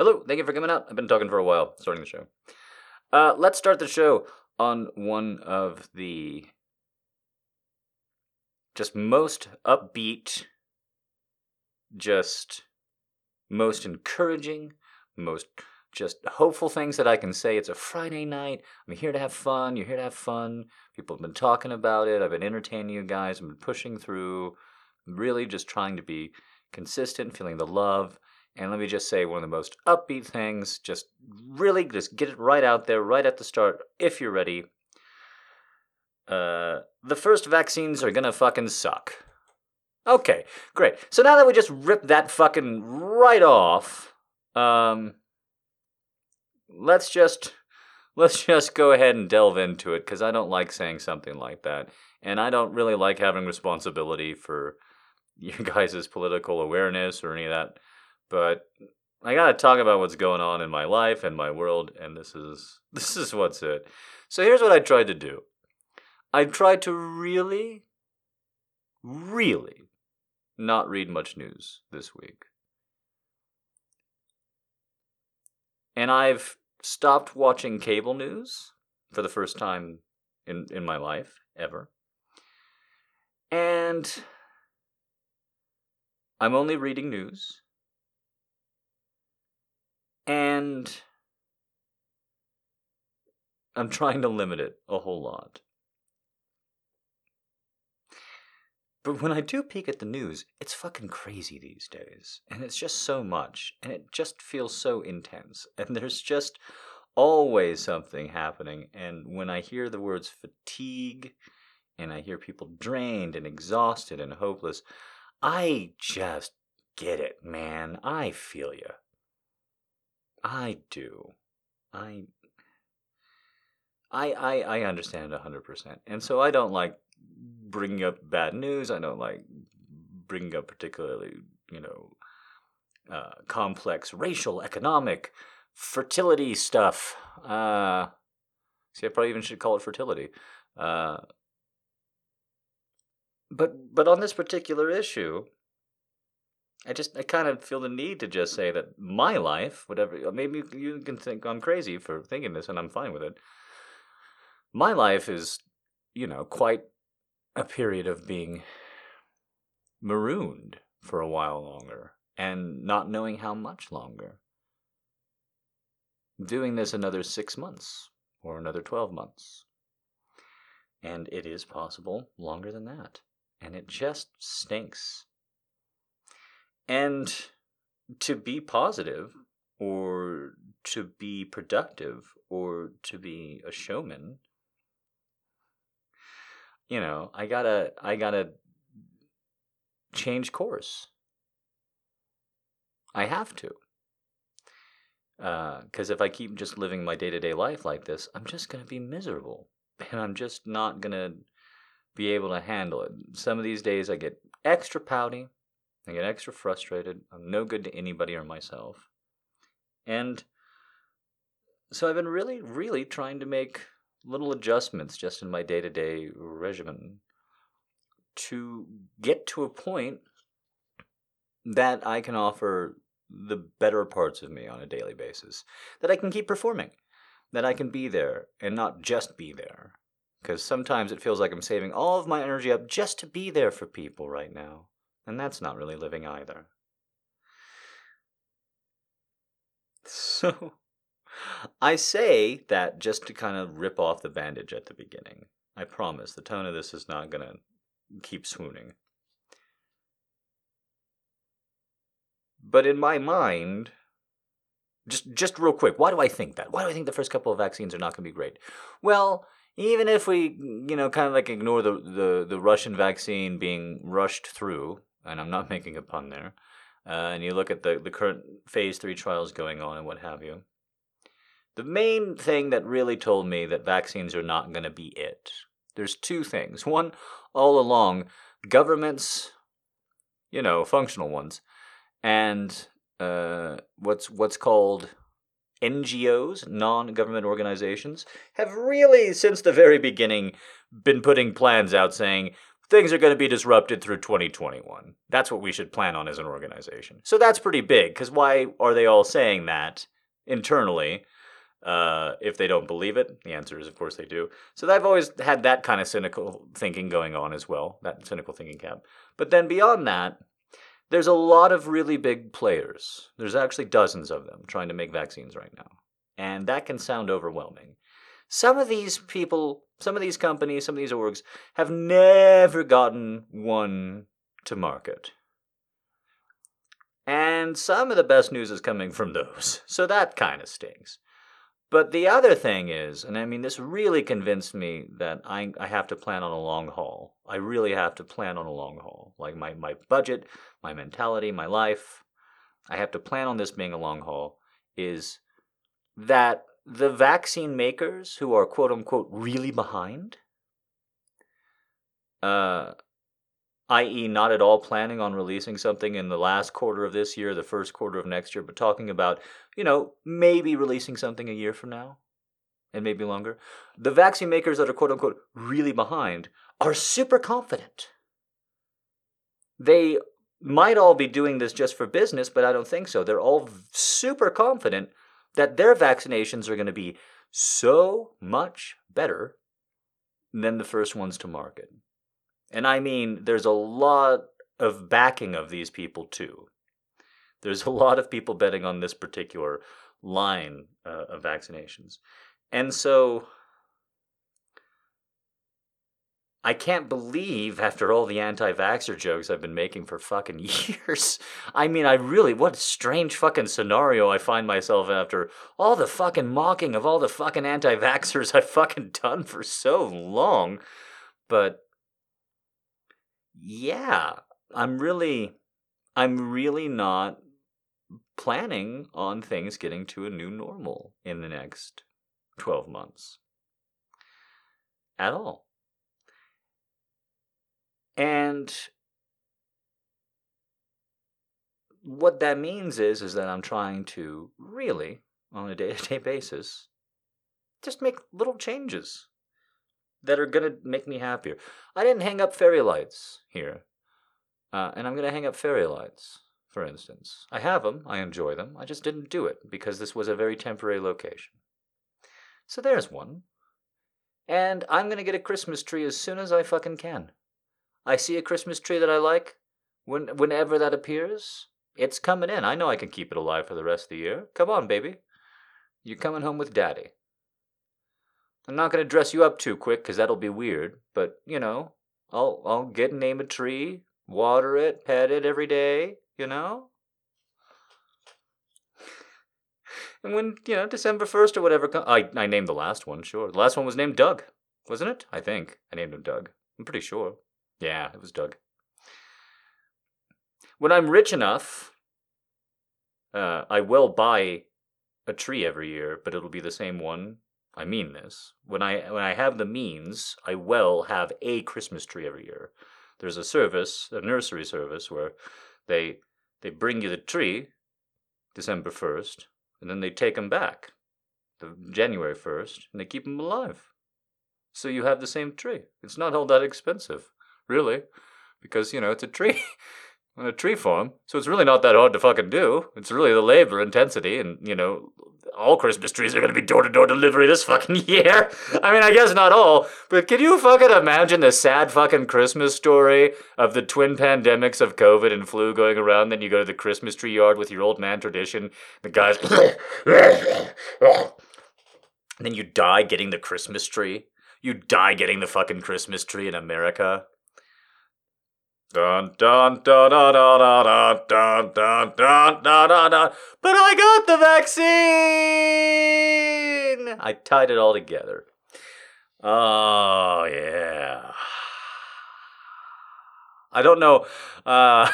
Hello, thank you for coming out. I've been talking for a while, starting the show. Uh, let's start the show on one of the just most upbeat, just most encouraging, most just hopeful things that I can say. It's a Friday night. I'm here to have fun. You're here to have fun. People have been talking about it. I've been entertaining you guys. I've been pushing through, really just trying to be consistent, feeling the love. And let me just say one of the most upbeat things, just really just get it right out there, right at the start, if you're ready. Uh, the first vaccines are gonna fucking suck. Okay, great. So now that we just ripped that fucking right off, um, let's just let's just go ahead and delve into it because I don't like saying something like that, and I don't really like having responsibility for you guys' political awareness or any of that. But I gotta talk about what's going on in my life and my world, and this is this is what's it. So here's what I tried to do. I tried to really, really not read much news this week. And I've stopped watching cable news for the first time in, in my life, ever. And I'm only reading news. And I'm trying to limit it a whole lot. But when I do peek at the news, it's fucking crazy these days. And it's just so much. And it just feels so intense. And there's just always something happening. And when I hear the words fatigue and I hear people drained and exhausted and hopeless, I just get it, man. I feel you. I do. I I I I understand it 100%. And so I don't like bringing up bad news. I don't like bringing up particularly, you know, uh, complex racial, economic, fertility stuff. Uh, see, I probably even should call it fertility. Uh, but but on this particular issue, I just I kind of feel the need to just say that my life, whatever, uh, maybe you can think I'm crazy for thinking this, and I'm fine with it. My life is, you know, quite a period of being marooned for a while longer and not knowing how much longer. Doing this another six months or another 12 months. And it is possible longer than that. And it just stinks. And to be positive or to be productive or to be a showman you know, I gotta, I gotta change course. I have to. Because uh, if I keep just living my day to day life like this, I'm just going to be miserable. And I'm just not going to be able to handle it. Some of these days I get extra pouty. I get extra frustrated. I'm no good to anybody or myself. And so I've been really, really trying to make little adjustments just in my day to day regimen to get to a point that I can offer the better parts of me on a daily basis, that I can keep performing, that I can be there and not just be there. Because sometimes it feels like I'm saving all of my energy up just to be there for people right now. And that's not really living either. So, I say that just to kind of rip off the bandage at the beginning. I promise the tone of this is not going to keep swooning. But in my mind, just just real quick, why do I think that? Why do I think the first couple of vaccines are not going to be great? Well, even if we, you know, kind of like ignore the, the, the Russian vaccine being rushed through, and I'm not making a pun there, uh, and you look at the, the current phase three trials going on and what have you, the main thing that really told me that vaccines are not going to be it. There's two things. One, all along, governments, you know, functional ones, and uh, what's what's called NGOs, non-government organizations, have really, since the very beginning, been putting plans out saying things are going to be disrupted through 2021. That's what we should plan on as an organization. So that's pretty big, because why are they all saying that internally? Uh, if they don't believe it, the answer is, of course, they do. So I've always had that kind of cynical thinking going on as well, that cynical thinking cap. But then beyond that, there's a lot of really big players. There's actually dozens of them trying to make vaccines right now. And that can sound overwhelming. Some of these people, some of these companies, some of these orgs have never gotten one to market. And some of the best news is coming from those. So that kind of stings. But the other thing is, and I mean, this really convinced me that I, I have to plan on a long haul. I really have to plan on a long haul. Like my, my budget, my mentality, my life, I have to plan on this being a long haul, is that the vaccine makers who are quote unquote really behind, uh, i.e., not at all planning on releasing something in the last quarter of this year, the first quarter of next year, but talking about, you know, maybe releasing something a year from now and maybe longer. The vaccine makers that are quote unquote really behind are super confident. They might all be doing this just for business, but I don't think so. They're all super confident that their vaccinations are going to be so much better than the first ones to market. And I mean, there's a lot of backing of these people too. There's a lot of people betting on this particular line uh, of vaccinations. And so I can't believe after all the anti vaxxer jokes I've been making for fucking years. I mean, I really, what a strange fucking scenario I find myself after all the fucking mocking of all the fucking anti vaxxers I've fucking done for so long. But yeah, I'm really, I'm really not planning on things getting to a new normal in the next 12 months at all. And what that means is is that I'm trying to really on a day-to-day basis just make little changes that are going to make me happier. I didn't hang up fairy lights here. Uh, and I'm going to hang up fairy lights, for instance. I have them, I enjoy them, I just didn't do it because this was a very temporary location. So there's one. And I'm going to get a Christmas tree as soon as I fucking can. I see a Christmas tree that I like, when, whenever that appears, it's coming in. I know I can keep it alive for the rest of the year. Come on, baby. You're coming home with daddy. I'm not going to dress you up too quick because that'll be weird, but, you know, I'll, I'll get and name a tree, water it, pet it every day, you know? And when, you know, December 1st or whatever, I, I named the last one, sure. The last one was named Doug, wasn't it? I think. I named him Doug. I'm pretty sure. Yeah, it was Doug. When I'm rich enough, uh, I will buy a tree every year, but it'll be the same one I mean this. When I when I have the means, I will have a Christmas tree every year. There's a service, a nursery service, where they they bring you the tree December first, and then they take them back the January first, and they keep them alive. So you have the same tree. It's not all that expensive, really, because you know it's a tree. on a tree farm, so it's really not that hard to fucking do. It's really the labor intensity, and you know, all Christmas trees are to be door to door delivery this fucking year. I mean, I guess not all, but can you fucking imagine the sad fucking Christmas story of the twin pandemics of COVID and flu going around? Then you go to the Christmas tree yard with your old man tradition. The guys, then you die getting the Christmas tree. You die getting the fucking Christmas tree in America. Dun dun dun dun dun dun dun dun dun dun dun dun. But I got the vaccine. I tied it all together. Oh yeah. I don't know. Uh,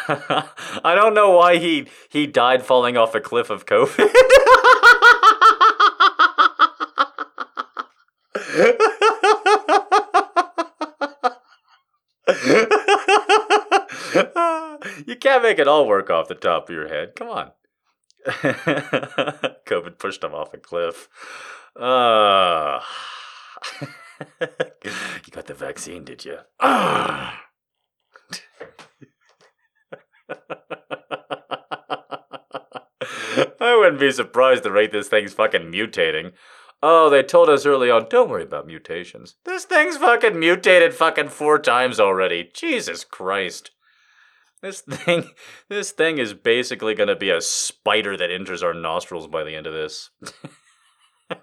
I don't know why he he died falling off a cliff of COVID. You can't make it all work off the top of your head. Come on. COVID pushed him off a cliff. Uh, you got the vaccine, did you? I wouldn't be surprised the rate this thing's fucking mutating. Oh, they told us early on, don't worry about mutations. This thing's fucking mutated fucking four times already. Jesus Christ. This thing this thing is basically going to be a spider that enters our nostrils by the end of this.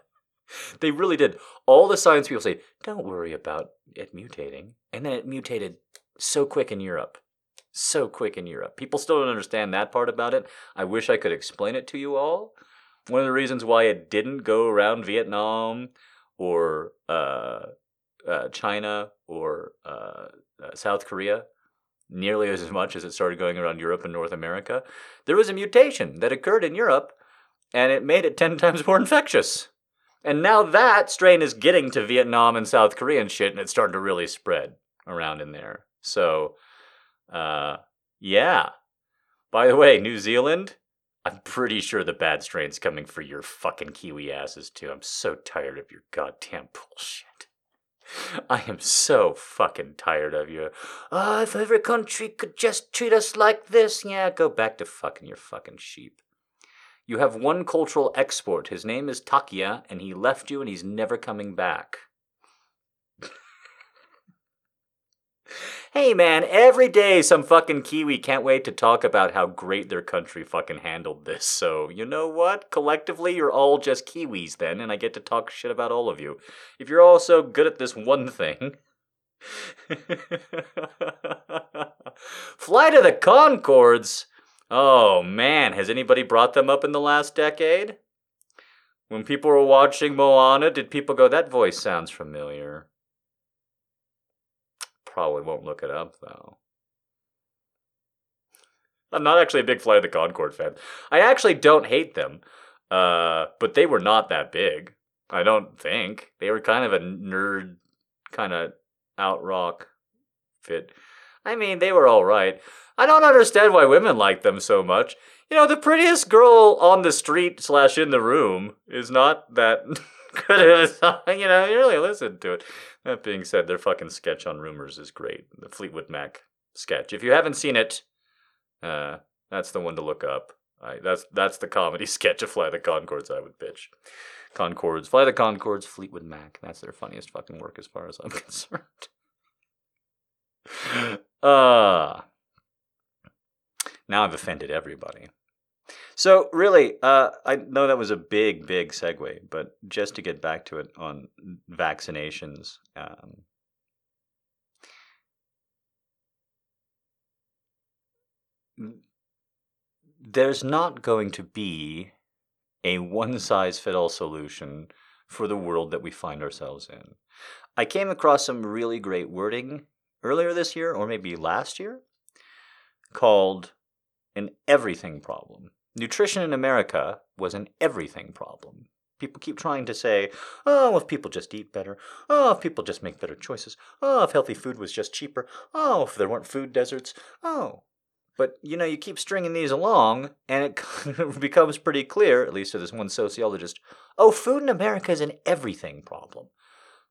they really did. All the science people say, don't worry about it mutating. And then it mutated so quick in Europe. So quick in Europe. People still don't understand that part about it. I wish I could explain it to you all. One of the reasons why it didn't go around Vietnam or uh, uh, China or uh, uh South Korea nearly as much as it started going around Europe and North America, there was a mutation that occurred in Europe and it made it 10 times more infectious. And now that strain is getting to Vietnam and South Korea and shit, and it's starting to really spread around in there. So, uh, yeah. By the way, New Zealand, I'm pretty sure the bad strain's coming for your fucking Kiwi asses too. I'm so tired of your goddamn bullshit. I am so fucking tired of you. Ah, oh, if every country could just treat us like this, yeah, go back to fucking your fucking sheep. You have one cultural export. His name is Taika, and he left you and he's never coming back. hey man, every day some fucking Kiwi can't wait to talk about how great their country fucking handled this. So, you know what? Collectively, you're all just Kiwis then, and I get to talk shit about all of you. If you're all so good at this one thing. Flight of the Conchords! Oh man, has anybody brought them up in the last decade? When people were watching Moana, did people go, that voice sounds familiar? Probably won't look it up though. I'm not actually a big Flight of the Conchord fan. I actually don't hate them, uh, but they were not that big. I don't think they were kind of a nerd, kind of out rock fit. I mean, they were all right. I don't understand why women like them so much. You know, the prettiest girl on the street slash in the room is not that good a song. You know, you really listen to it. That being said, their fucking sketch on Rumors is great. The Fleetwood Mac sketch. If you haven't seen it, uh, that's the one to look up. I, that's that's the comedy sketch of Fly the Conchords I would pitch. Conchords, Fly the Conchords, Fleetwood Mac. That's their funniest fucking work as far as I'm concerned. uh now I've offended everybody. So really, uh, I know that was a big, big segue, but just to get back to it on vaccinations. Um, there's not going to be a one size fit all solution for the world that we find ourselves in. I came across some really great wording earlier this year, or maybe last year, called an everything problem. Nutrition in America was an everything problem. People keep trying to say, oh, if people just eat better. Oh, if people just make better choices. Oh, if healthy food was just cheaper. Oh, if there weren't food deserts. Oh. But, you know, you keep stringing these along, and it becomes pretty clear, at least to this one sociologist, oh, food in America is an everything problem.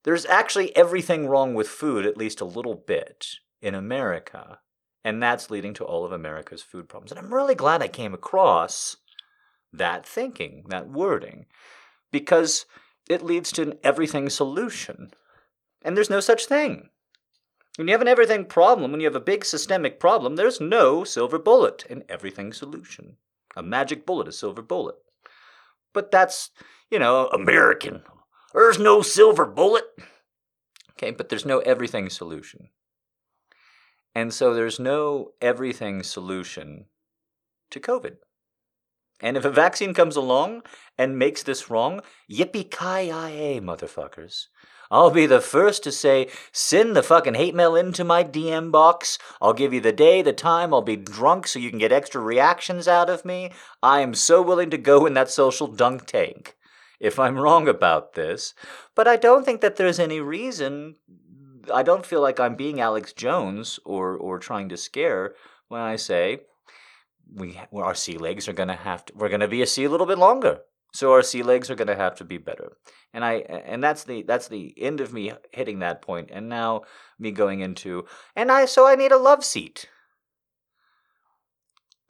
There's actually everything wrong with food, at least a little bit, in America. And that's leading to all of America's food problems. And I'm really glad I came across that thinking, that wording, because it leads to an everything solution. And there's no such thing. When you have an everything problem, when you have a big systemic problem, there's no silver bullet in everything solution. A magic bullet, a silver bullet. But that's, you know, American. There's no silver bullet. Okay, but there's no everything solution. And so there's no everything solution to COVID. And if a vaccine comes along and makes this wrong, yippee ki yay, motherfuckers. I'll be the first to say, send the fucking hate mail into my DM box. I'll give you the day, the time. I'll be drunk so you can get extra reactions out of me. I am so willing to go in that social dunk tank if I'm wrong about this. But I don't think that there's any reason I don't feel like I'm being Alex Jones or or trying to scare when I say we our sea legs are gonna have to we're gonna be a sea a little bit longer. So our sea legs are gonna have to be better. And I and that's the that's the end of me hitting that point and now me going into and I so I need a love seat.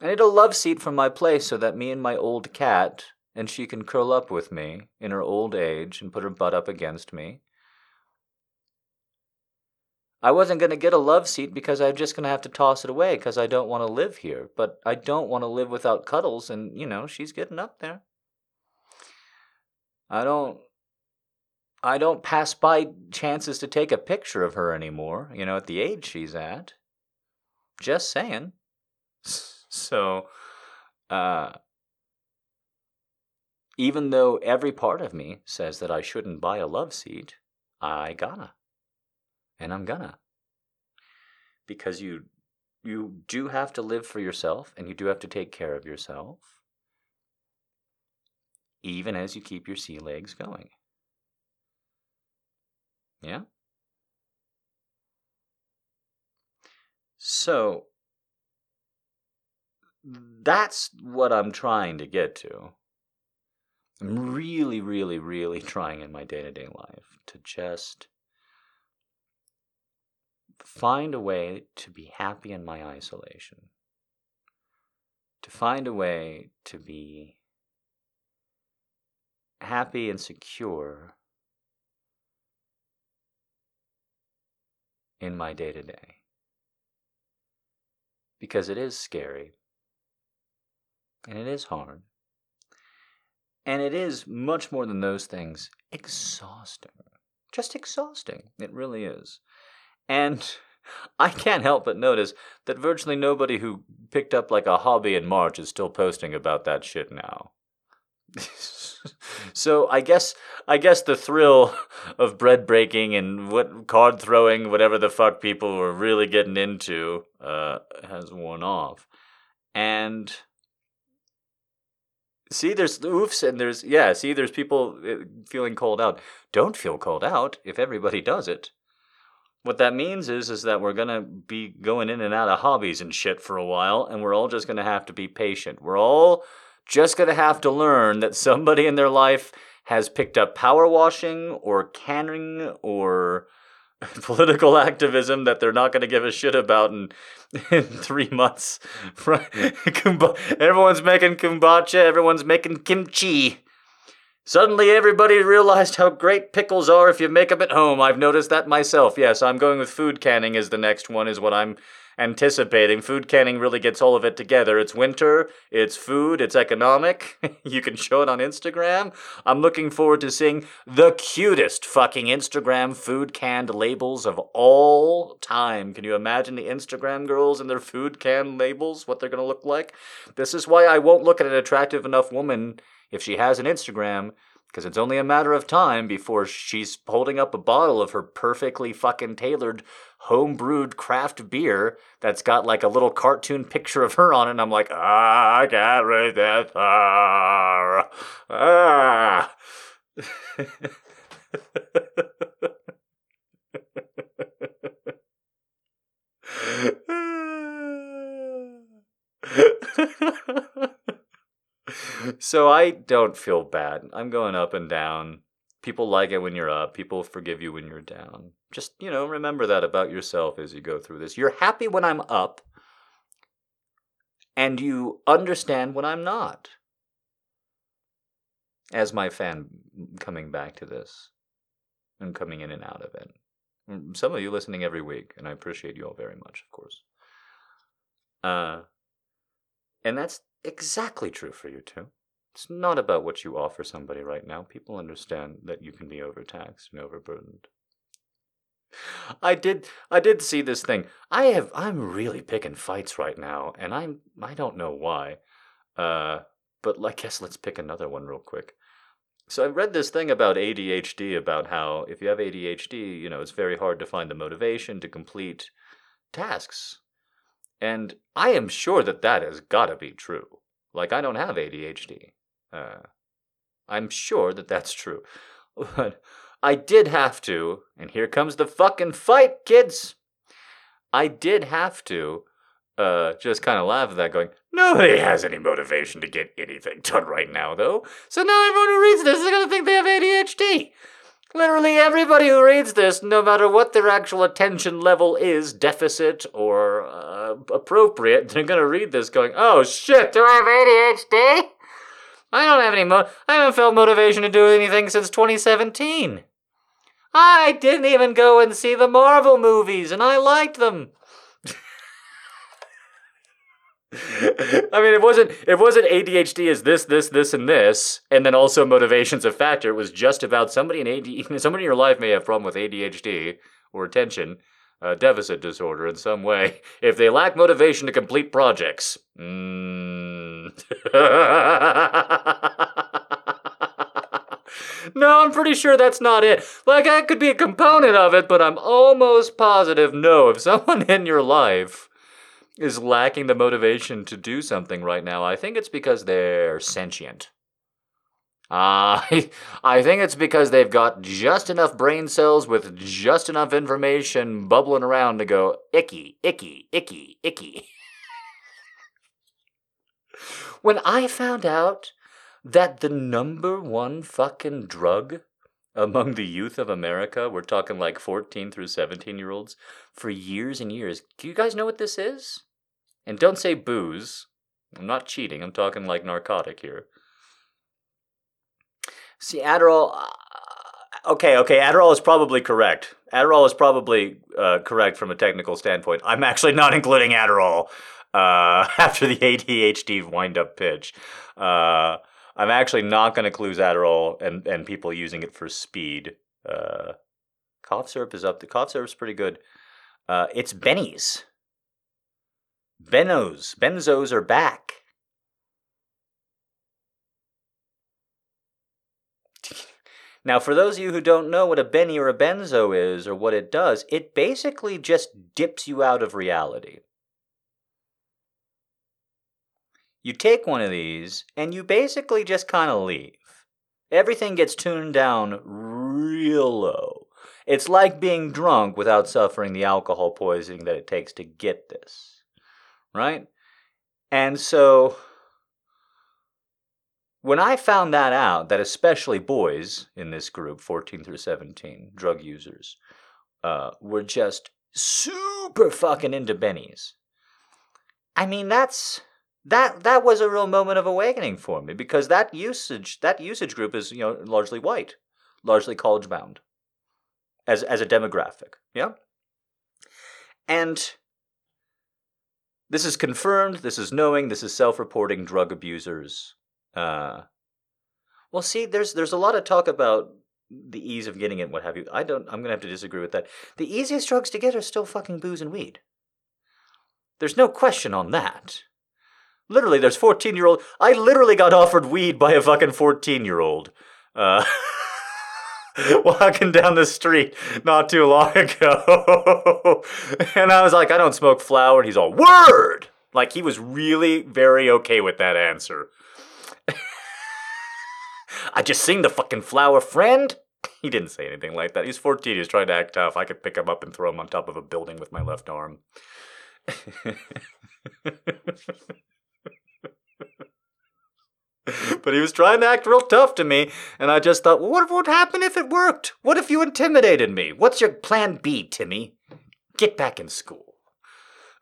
I need a love seat from my place so that me and my old cat and she can curl up with me in her old age and put her butt up against me. I wasn't going to get a love seat because I'm just going to have to toss it away because I don't want to live here. But I don't want to live without cuddles, and, you know, she's getting up there. I don't. I don't pass by chances to take a picture of her anymore, you know, at the age she's at. Just saying. So, uh, even though every part of me says that I shouldn't buy a love seat, I gotta. And I'm gonna. Because you you do have to live for yourself and you do have to take care of yourself even as you keep your sea legs going. Yeah? So, that's what I'm trying to get to. I'm really, really, really trying in my day to day life to just find a way to be happy in my isolation, to find a way to be happy and secure in my day to day. Because it is scary and it is hard. And it is much more than those things exhausting. Just exhausting. It really is. And I can't help but notice that virtually nobody who picked up like a hobby in March is still posting about that shit now. so I guess I guess the thrill of bread breaking and what card throwing, whatever the fuck people were really getting into, uh, has worn off. And See, there's oofs and there's yeah. See, there's people uh, feeling called out. Don't feel called out if everybody does it. What that means is is that we're gonna be going in and out of hobbies and shit for a while, and we're all just gonna have to be patient. We're all just gonna have to learn that somebody in their life has picked up power washing or canning or political activism that they're not going to give a shit about in, in three months. everyone's making kombucha, everyone's making kimchi. Suddenly, everybody realized how great pickles are if you make them at home. I've noticed that myself. Yes, I'm going with food canning as the next one, is what I'm anticipating. Food canning really gets all of it together. It's winter, it's food, it's economic. you can show it on Instagram. I'm looking forward to seeing the cutest fucking Instagram food canned labels of all time. Can you imagine the Instagram girls and their food can labels, what they're going to look like? This is why I won't look at an attractive enough woman if she has an Instagram because it's only a matter of time before she's holding up a bottle of her perfectly fucking tailored home-brewed craft beer that's got like a little cartoon picture of her on it and i'm like ah, i can't resist her ah. so I don't feel bad. I'm going up and down. People like it when you're up. People forgive you when you're down. Just, you know, remember that about yourself as you go through this. You're happy when I'm up, and you understand when I'm not. As my fan coming back to this and coming in and out of it. Mm, some of you listening every week, and I appreciate you all very much, of course. Uh, and that's exactly true for you too. It's not about what you offer somebody right now. People understand that you can be overtaxed and overburdened. I did I did see this thing. I have I'm really picking fights right now, and I'm I don't know why. Uh but I guess let's pick another one real quick. So I read this thing about ADHD about how if you have ADHD, you know, it's very hard to find the motivation to complete tasks. And I am sure that that has got to be true. Like, I don't have ADHD. Uh, I'm sure that that's true. But I did have to, and here comes the fucking fight, kids. I did have to uh, just kind of laugh at that, going, Nobody has any motivation to get anything done right now, though. So now everyone who reads this is going to think they have ADHD. Literally everybody who reads this, no matter what their actual attention level is, deficit or uh, appropriate, they're gonna read this going, "Oh shit, do I have ADHD? I don't have any mo- I haven't felt motivation to do anything since 2017. I didn't even go and see the Marvel movies, and I liked them." I mean, it wasn't it wasn't ADHD is this, this, this, and this, and then also motivation's a factor. It was just about somebody in AD, somebody in your life may have problem with ADHD or attention uh, deficit disorder in some way. If they lack motivation to complete projects, mm. no, I'm pretty sure that's not it. Like that could be a component of it, but I'm almost positive no. If someone in your life is lacking the motivation to do something right now, I think it's because they're sentient. Uh, I think it's because they've got just enough brain cells with just enough information bubbling around to go icky, icky, icky, icky. when I found out that the number one fucking drug among the youth of America, we're talking like 14 through 17 year olds, for years and years. Do you guys know what this is? And don't say booze. I'm not cheating, I'm talking like narcotic here. See, Adderall. Uh, okay, okay, Adderall is probably correct. Adderall is probably uh, correct from a technical standpoint. I'm actually not including Adderall uh, after the ADHD wind up pitch. I'm actually not going to clue Adderall and, and people using it for speed. Uh, cough syrup is up. The cough syrup's pretty good. Uh, it's Benny's. Benos. Benzos are back. Now, for those of you who don't know what a Benny or a benzo is or what it does, it basically just dips you out of reality. You take one of these and you basically just kind of leave. Everything gets tuned down real low. It's like being drunk without suffering the alcohol poisoning that it takes to get this. Right? And so when I found that out, that especially boys in this group, 14 through 17, drug users, uh, were just super fucking into bennies. I mean, that's that that was a real moment of awakening for me because that usage that usage group is you know largely white, largely college bound, as as a demographic. Yeah, and this is confirmed. This is knowing. This is self-reporting drug abusers uh, well, see, there's there's a lot of talk about the ease of getting it, what have you. I don't. I'm gonna have to disagree with that. The easiest drugs to get are still fucking booze and weed. There's no question on that. Literally, there's 14 year old. I literally got offered weed by a fucking 14 year old. Uh, walking down the street not too long ago. and I was like, I don't smoke flower. And he's all, word! Like, he was really very okay with that answer. I just seen the fucking flower friend. He didn't say anything like that. He's 14. He's trying to act tough. I could pick him up and throw him on top of a building with my left arm. but he was trying to act real tough to me, and I just thought, well, what would happen if it worked? What if you intimidated me? What's your plan B, Timmy? Get back in school.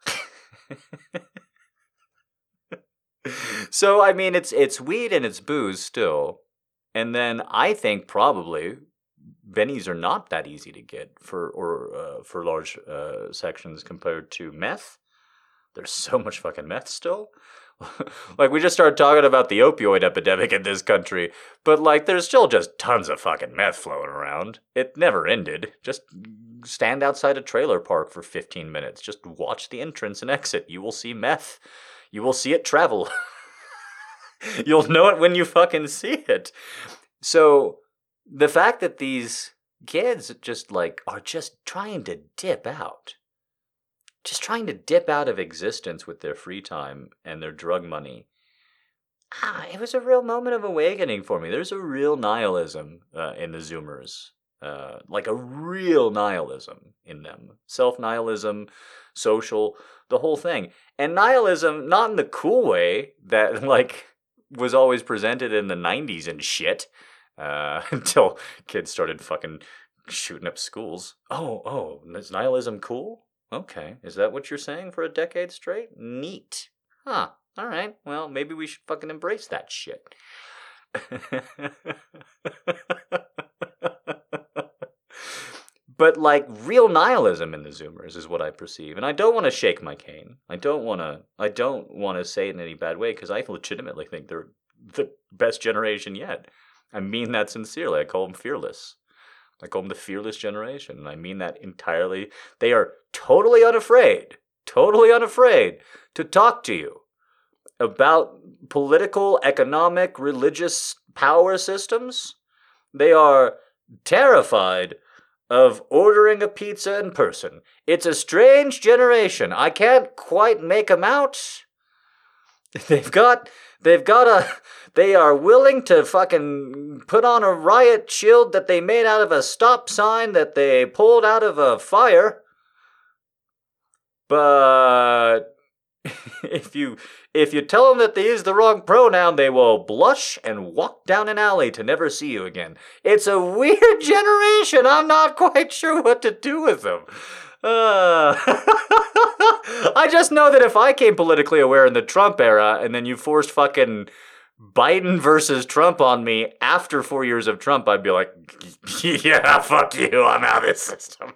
so I mean, it's it's weed and it's booze still, and then I think probably bennies are not that easy to get for or uh, for large uh, sections compared to meth. There's so much fucking meth still. like we just started talking about the opioid epidemic in this country, but like there's still just tons of fucking meth flowing around. It never ended. Just stand outside a trailer park for 15 minutes. Just watch the entrance and exit. You will see meth. You will see it travel. You'll know it when you fucking see it. So the fact that these kids just like are just trying to dip out, just trying to dip out of existence with their free time and their drug money. Ah, it was a real moment of awakening for me. There's a real nihilism uh, in the Zoomers, uh, like a real nihilism in them. Self nihilism, social, the whole thing. And nihilism, not in the cool way that, like, was always presented in the 90s and shit. uh, until kids started fucking shooting up schools. Oh, oh, is nihilism cool? Okay, is that what you're saying for a decade straight? Neat. Huh. All right. Well, maybe we should fucking embrace that shit. but like real nihilism in the zoomers is what i perceive and i don't want to shake my cane i don't want to i don't want to say it in any bad way because i legitimately think they're the best generation yet i mean that sincerely i call them fearless i call them the fearless generation and i mean that entirely they are totally unafraid totally unafraid to talk to you about political economic religious power systems they are terrified of ordering a pizza in person. It's a strange generation. I can't quite make them out. They've got they've got a they are willing to fucking put on a riot shield that they made out of a stop sign that they pulled out of a fire. But if you if you tell them that they use the wrong pronoun, they will blush and walk down an alley to never see you again. It's a weird generation. I'm not quite sure what to do with them. Uh, I just know that if I came politically aware in the Trump era and then you forced fucking Biden versus Trump on me after four years of Trump, I'd be like, yeah, fuck you, I'm out of this system.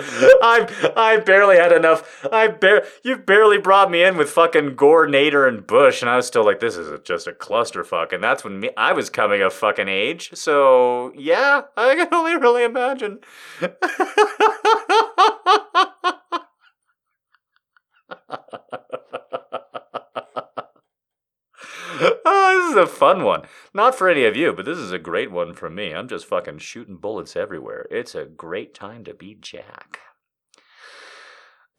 I've I barely had enough. I bar- you barely brought me in with fucking Gore, Nader, and Bush, and I was still like, this is a, just a clusterfuck. And that's when me I was coming of fucking age. So yeah, I can only really imagine. oh, this is a fun one. Not for any of you, but this is a great one for me. I'm just fucking shooting bullets everywhere. It's a great time to be Jack.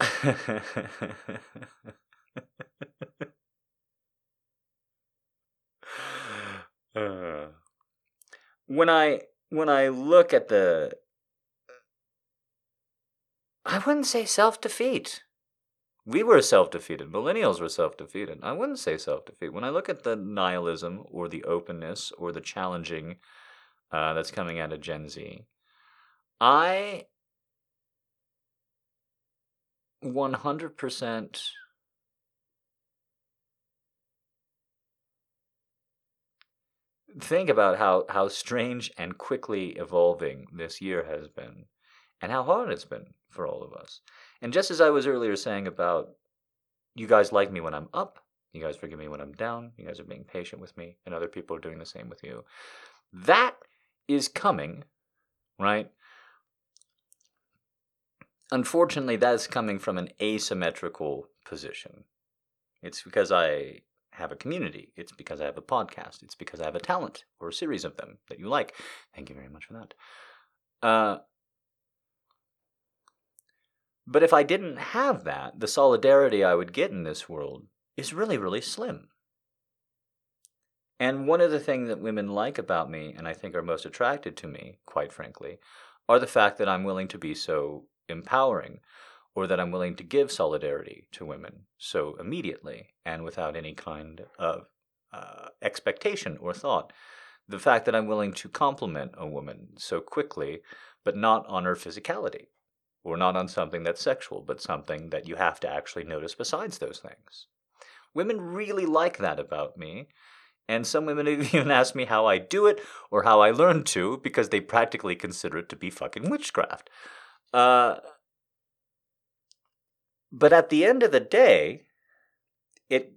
uh, when I when I look at the I wouldn't say self defeat we were self defeated. Millennials were self defeated. I wouldn't say self defeat. When I look at the nihilism or the openness or the challenging uh, that's coming out of Gen Z, I 100% think about how, how strange and quickly evolving this year has been and how hard it's been for all of us. And just as I was earlier saying about you guys like me when I'm up, you guys forgive me when I'm down, you guys are being patient with me, and other people are doing the same with you. That is coming, right? Unfortunately, that's coming from an asymmetrical position. It's because I have a community. It's because I have a podcast. It's because I have a talent or a series of them that you like. Thank you very much for that. Uh, but if I didn't have that, the solidarity I would get in this world is really, really slim. And one of the things that women like about me, and I think are most attracted to me, quite frankly, are the fact that I'm willing to be so empowering, or that I'm willing to give solidarity to women so immediately and without any kind of uh, expectation or thought. The fact that I'm willing to compliment a woman so quickly, but not on her physicality or not on something that's sexual, but something that you have to actually notice besides those things. Women really like that about me, and some women even ask me how I do it or how I learn to because they practically consider it to be fucking witchcraft. Uh, but at the end of the day, it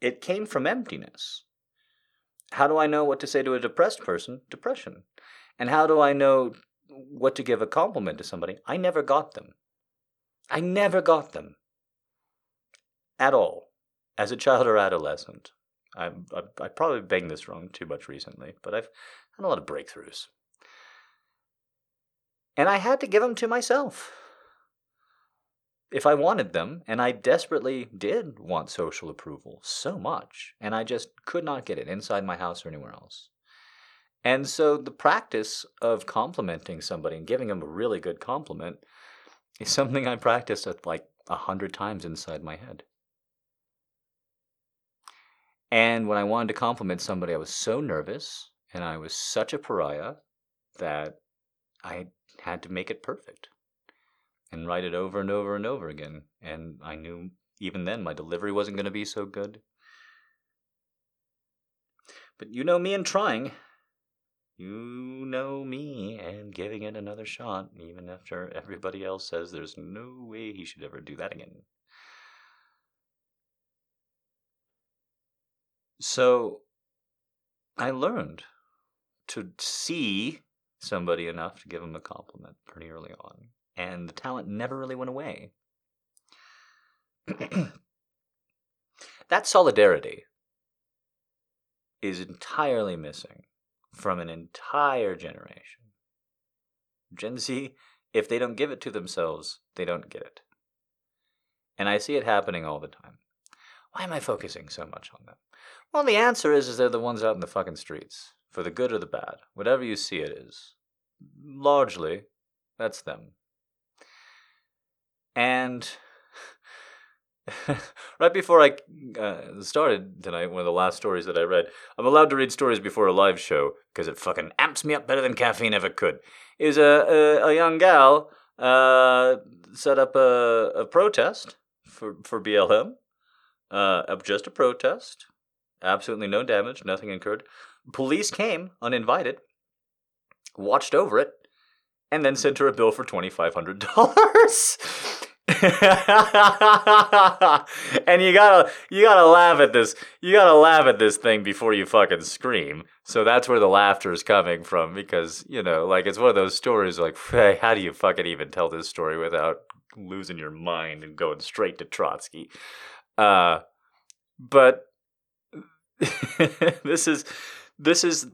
it came from emptiness. How do I know what to say to a depressed person? Depression. And how do I know what to give a compliment to somebody, I never got them. I never got them. At all. As a child or adolescent. I, I, I probably banged this wrong too much recently, but I've had a lot of breakthroughs. And I had to give them to myself. If I wanted them, and I desperately did want social approval so much, and I just could not get it inside my house or anywhere else. And so the practice of complimenting somebody and giving them a really good compliment is something I practiced at like a hundred times inside my head. And when I wanted to compliment somebody, I was so nervous And I was such a pariah that I had to make it perfect and write it over and over and over again. And I knew even then my delivery wasn't going to be so good. But you know me and trying. You know me and giving it another shot, even after everybody else says there's no way he should ever do that again. So I learned to see somebody enough to give him a compliment pretty early on. And the talent never really went away. that solidarity is entirely missing from an entire generation. Gen Z, if they don't give it to themselves, they don't get it. And I see it happening all the time. Why am I focusing so much on them? Well, the answer is, is they're the ones out in the fucking streets, for the good or the bad, whatever you see it is. Largely, that's them. And right before I uh, started tonight, one of the last stories that I read, I'm allowed to read stories before a live show because it fucking amps me up better than caffeine ever could. Is a, a, a young gal uh, set up a, a protest for, for BLM, uh, just a protest, absolutely no damage, nothing incurred. Police came uninvited, watched over it, and then sent her a bill for $2,500. and you gotta you gotta laugh at this you gotta laugh at this thing before you fucking scream. So that's where the laughter is coming from because you know like it's one of those stories like hey how do you fucking even tell this story without losing your mind and going straight to trotsky? Uh but this is this is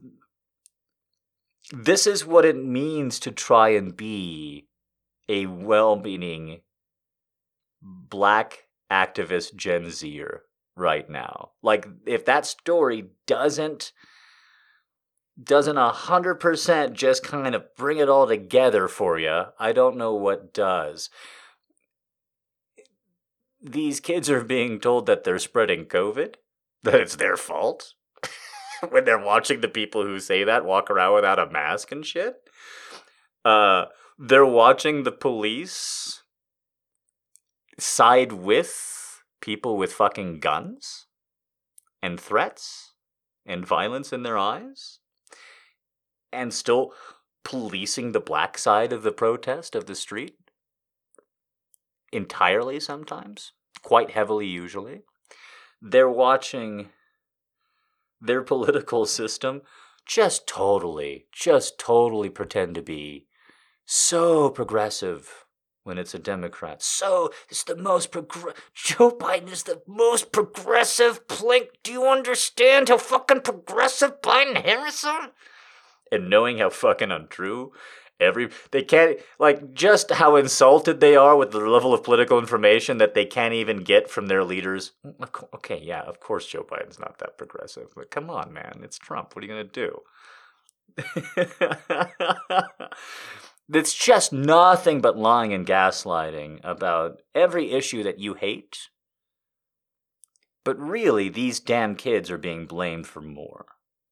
this is what it means to try and be a well-meaning black activist Gen Zer right now. Like if that story doesn't doesn't a hundred percent just kind of bring it all together for you, I don't know what does. These kids are being told that they're spreading COVID, that it's their fault. when they're watching the people who say that walk around without a mask and shit. Uh, they're watching the police side with people with fucking guns and threats and violence in their eyes and still policing the black side of the protest of the street? Entirely sometimes quite heavily usually. They're watching their political system just totally just totally pretend to be so progressive when it's a Democrat. So it's the most progressive. Joe Biden is the most progressive plink. Do you understand how fucking progressive Biden Harris are? And knowing how fucking untrue every they can't like just how insulted they are with the level of political information that they can't even get from their leaders. Okay, yeah, of course Joe Biden's not that progressive, but come on, man, it's Trump. What are you gonna do? It's just nothing but lying and gaslighting about every issue that you hate. But really, these damn kids are being blamed for more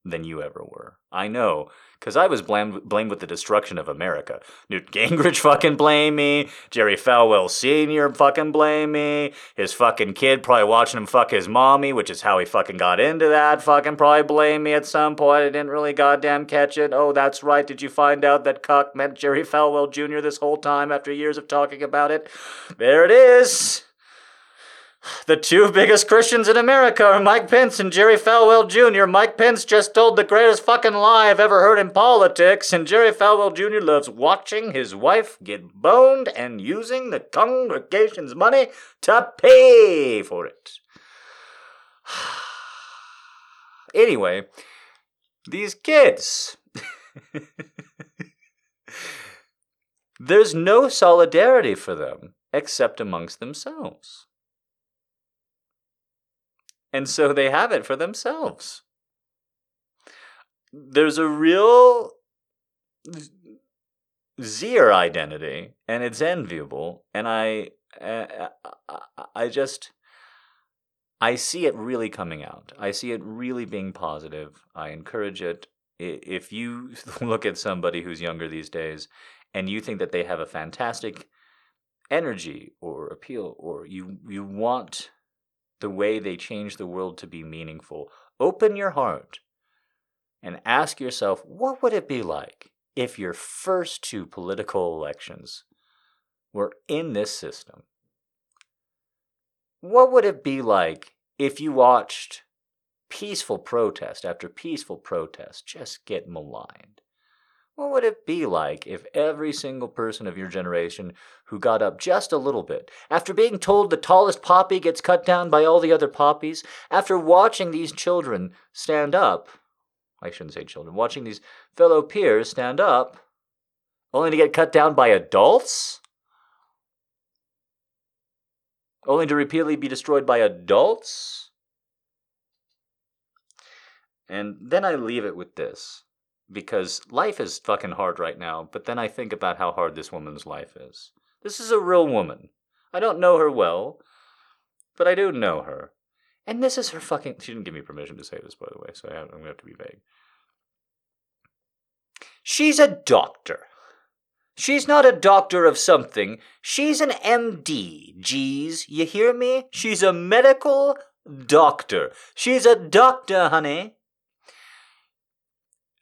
than you ever were. I know, because I was blamed, blamed with the destruction of America. Newt Gingrich fucking blame me. Jerry Falwell Sr. fucking blame me. His fucking kid probably watching him fuck his mommy, which is how he fucking got into that. Fucking probably blame me at some point. I didn't really goddamn catch it. Oh, that's right. Did you find out that cuck meant Jerry Falwell Jr. this whole time after years of talking about it? There it is. The two biggest Christians in America are Mike Pence and Jerry Falwell Jr. Mike Pence just told the greatest fucking lie I've ever heard in politics, and Jerry Falwell Jr. loves watching his wife get boned and using the congregation's money to pay for it. anyway, these kids. There's no solidarity for them except amongst themselves. And so they have it for themselves. There's a real Zer identity, and it's enviable. And I, I, I just, I see it really coming out. I see it really being positive. I encourage it if you look at somebody who's younger these days and you think that they have a fantastic energy or appeal or you you want the way they change the world to be meaningful open your heart and ask yourself what would it be like if your first two political elections were in this system what would it be like if you watched peaceful protest after peaceful protest just get maligned? What would it be like if every single person of your generation who got up just a little bit, after being told the tallest poppy gets cut down by all the other poppies, after watching these children stand up, I shouldn't say children, watching these fellow peers stand up, only to get cut down by adults? only to repeatedly be destroyed by adults. And then I leave it with this because life is fucking hard right now, but then I think about how hard this woman's life is. This is a real woman. I don't know her well, but I do know her. And this is her fucking. She didn't give me permission to say this, by the way, so I'm to have to be vague. She's a doctor. She's not a doctor of something. She's an MD, geez. You hear me? She's a medical doctor. She's a doctor, honey.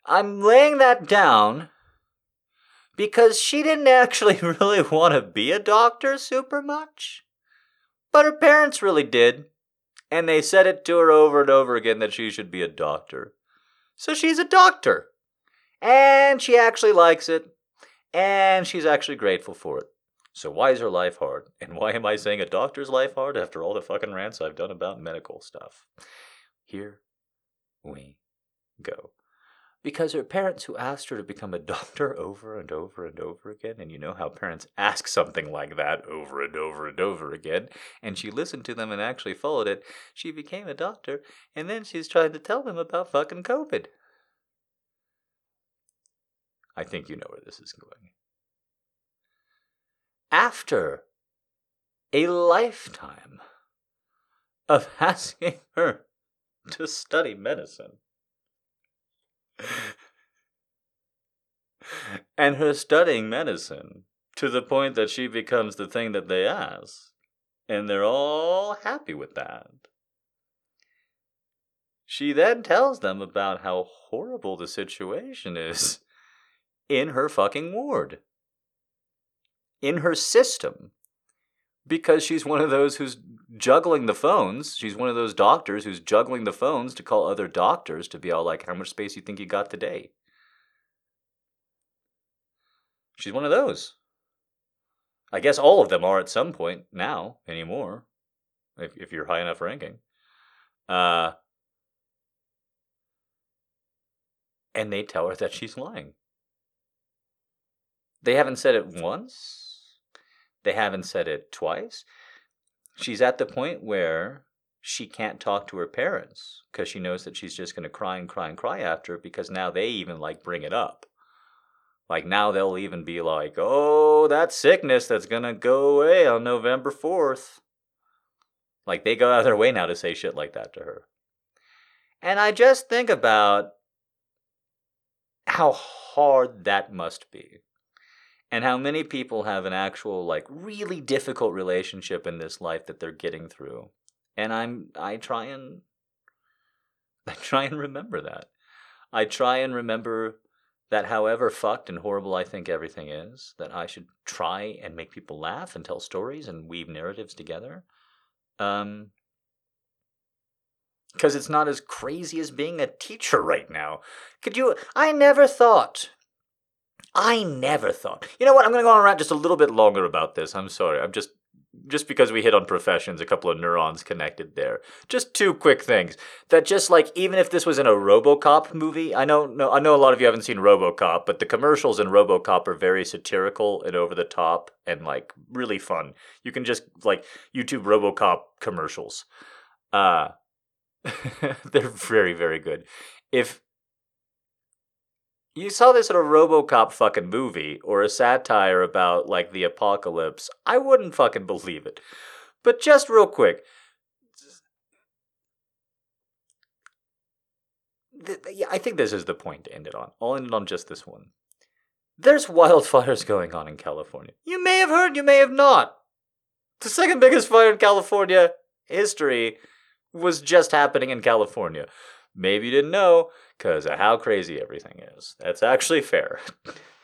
I'm laying that down because she didn't actually really want to be a doctor super much. But her parents really did. And they said it to her over and over again that she should be a doctor. So she's a doctor. And she actually likes it and she's actually grateful for it. So why is her life hard? And why am I saying a doctor's life hard after all the fucking rants I've done about medical stuff? Here we go. Because her parents who asked her to become a doctor over and over and over again, and you know how parents ask something like that over and over and over again, and she listened to them and actually followed it, she became a doctor, and then she's trying to tell them about fucking COVID. I think you know where this is going. After a lifetime of asking her to study medicine, and her studying medicine to the point that she becomes the thing that they ask, and they're all happy with that. She then tells them about how horrible the situation is in her fucking ward, in her system, because she's one of those who's juggling the phones. She's one of those doctors who's juggling the phones to call other doctors to be all like, How much space you think you got today? She's one of those. I guess all of them are at some point now anymore, if, if you're high enough ranking. Uh, and they tell her that she's lying. They haven't said it once. They haven't said it twice. She's at the point where she can't talk to her parents because she knows that she's just going to cry and cry and cry after because now they even like bring it up. Like now they'll even be like, "Oh, that sickness that's going to go away on November 4th." Like they go out of their way now to say shit like that to her. And I just think about how hard that must be and how many people have an actual like really difficult relationship in this life that they're getting through. And i'm i try and i try and remember that. I try and remember that however fucked and horrible i think everything is that i should try and make people laugh and tell stories and weave narratives together. Um because it's not as crazy as being a teacher right now. Could you i never thought I never thought. You know what? I'm going to go on around just a little bit longer about this. I'm sorry. I'm just just because we hit on professions, a couple of neurons connected there. Just two quick things that just like even if this was in a RoboCop movie, I know no, I know a lot of you haven't seen RoboCop, but the commercials in RoboCop are very satirical and over the top and like really fun. You can just like YouTube RoboCop commercials. Uh they're very very good. If you saw this in a RoboCop fucking movie or a satire about like the apocalypse, I wouldn't fucking believe it. But just real quick, yeah, I think this is the point to end it on. I'll end it on just this one. There's wildfires going on in California. You may have heard, you may have not. The second biggest fire in California history was just happening in California. Maybe you didn't know because of how crazy everything is. That's actually fair.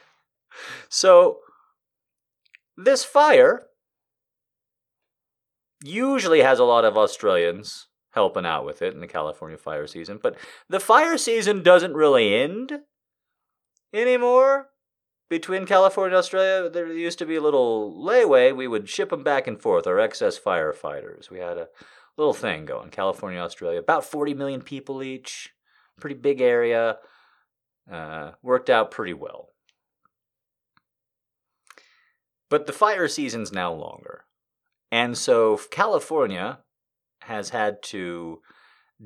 so, this fire usually has a lot of Australians helping out with it in the California fire season, but the fire season doesn't really end anymore between California and Australia. There used to be a little layway. We would ship them back and forth, our excess firefighters. We had a little thing going California, Australia, about 40 million people each, pretty big area. Uh, worked out pretty well. But the fire season's now longer. And so California has had to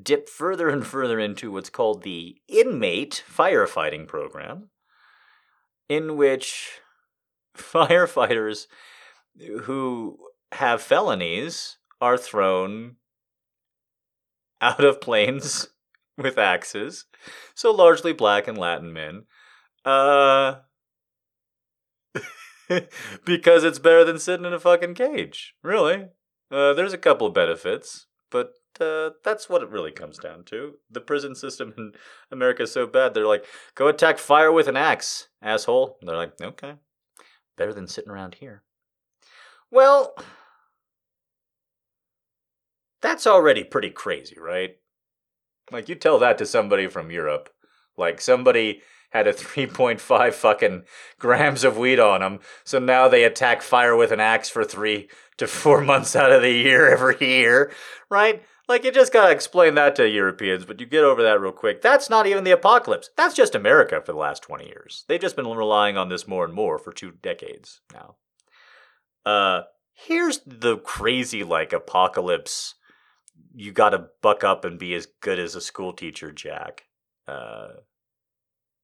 dip further and further into what's called the inmate firefighting program, in which firefighters who have felonies are thrown out of planes with axes. So largely black and Latin men. Uh because it's better than sitting in a fucking cage. Really. Uh, there's a couple of benefits, but uh, that's what it really comes down to. The prison system in America is so bad, they're like, go attack fire with an axe, asshole. And they're like, okay. Better than sitting around here. Well, that's already pretty crazy, right? Like, you tell that to somebody from Europe. Like, somebody had a 3.5 fucking grams of weed on them. So now they attack fire with an axe for three to four months out of the year every year, right? Like, you just gotta explain that to Europeans, but you get over that real quick. That's not even the apocalypse. That's just America for the last 20 years. They've just been relying on this more and more for two decades now. Uh, here's the crazy, like, apocalypse. You gotta buck up and be as good as a school teacher, Jack. Uh,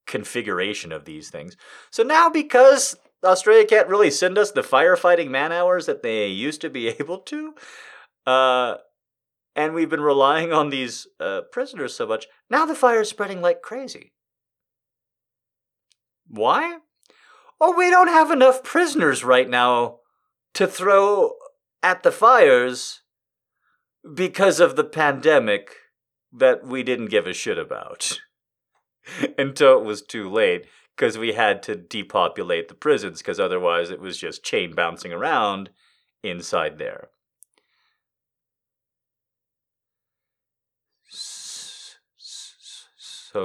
configuration of these things. So now, because Australia can't really send us the firefighting man hours that they used to be able to, uh, and we've been relying on these uh, prisoners so much, now the fire's spreading like crazy. Why? Oh, we don't have enough prisoners right now to throw at the fires because of the pandemic that we didn't give a shit about. until it was too late because we had to depopulate the prisons because otherwise it was just chain bouncing around inside there. So,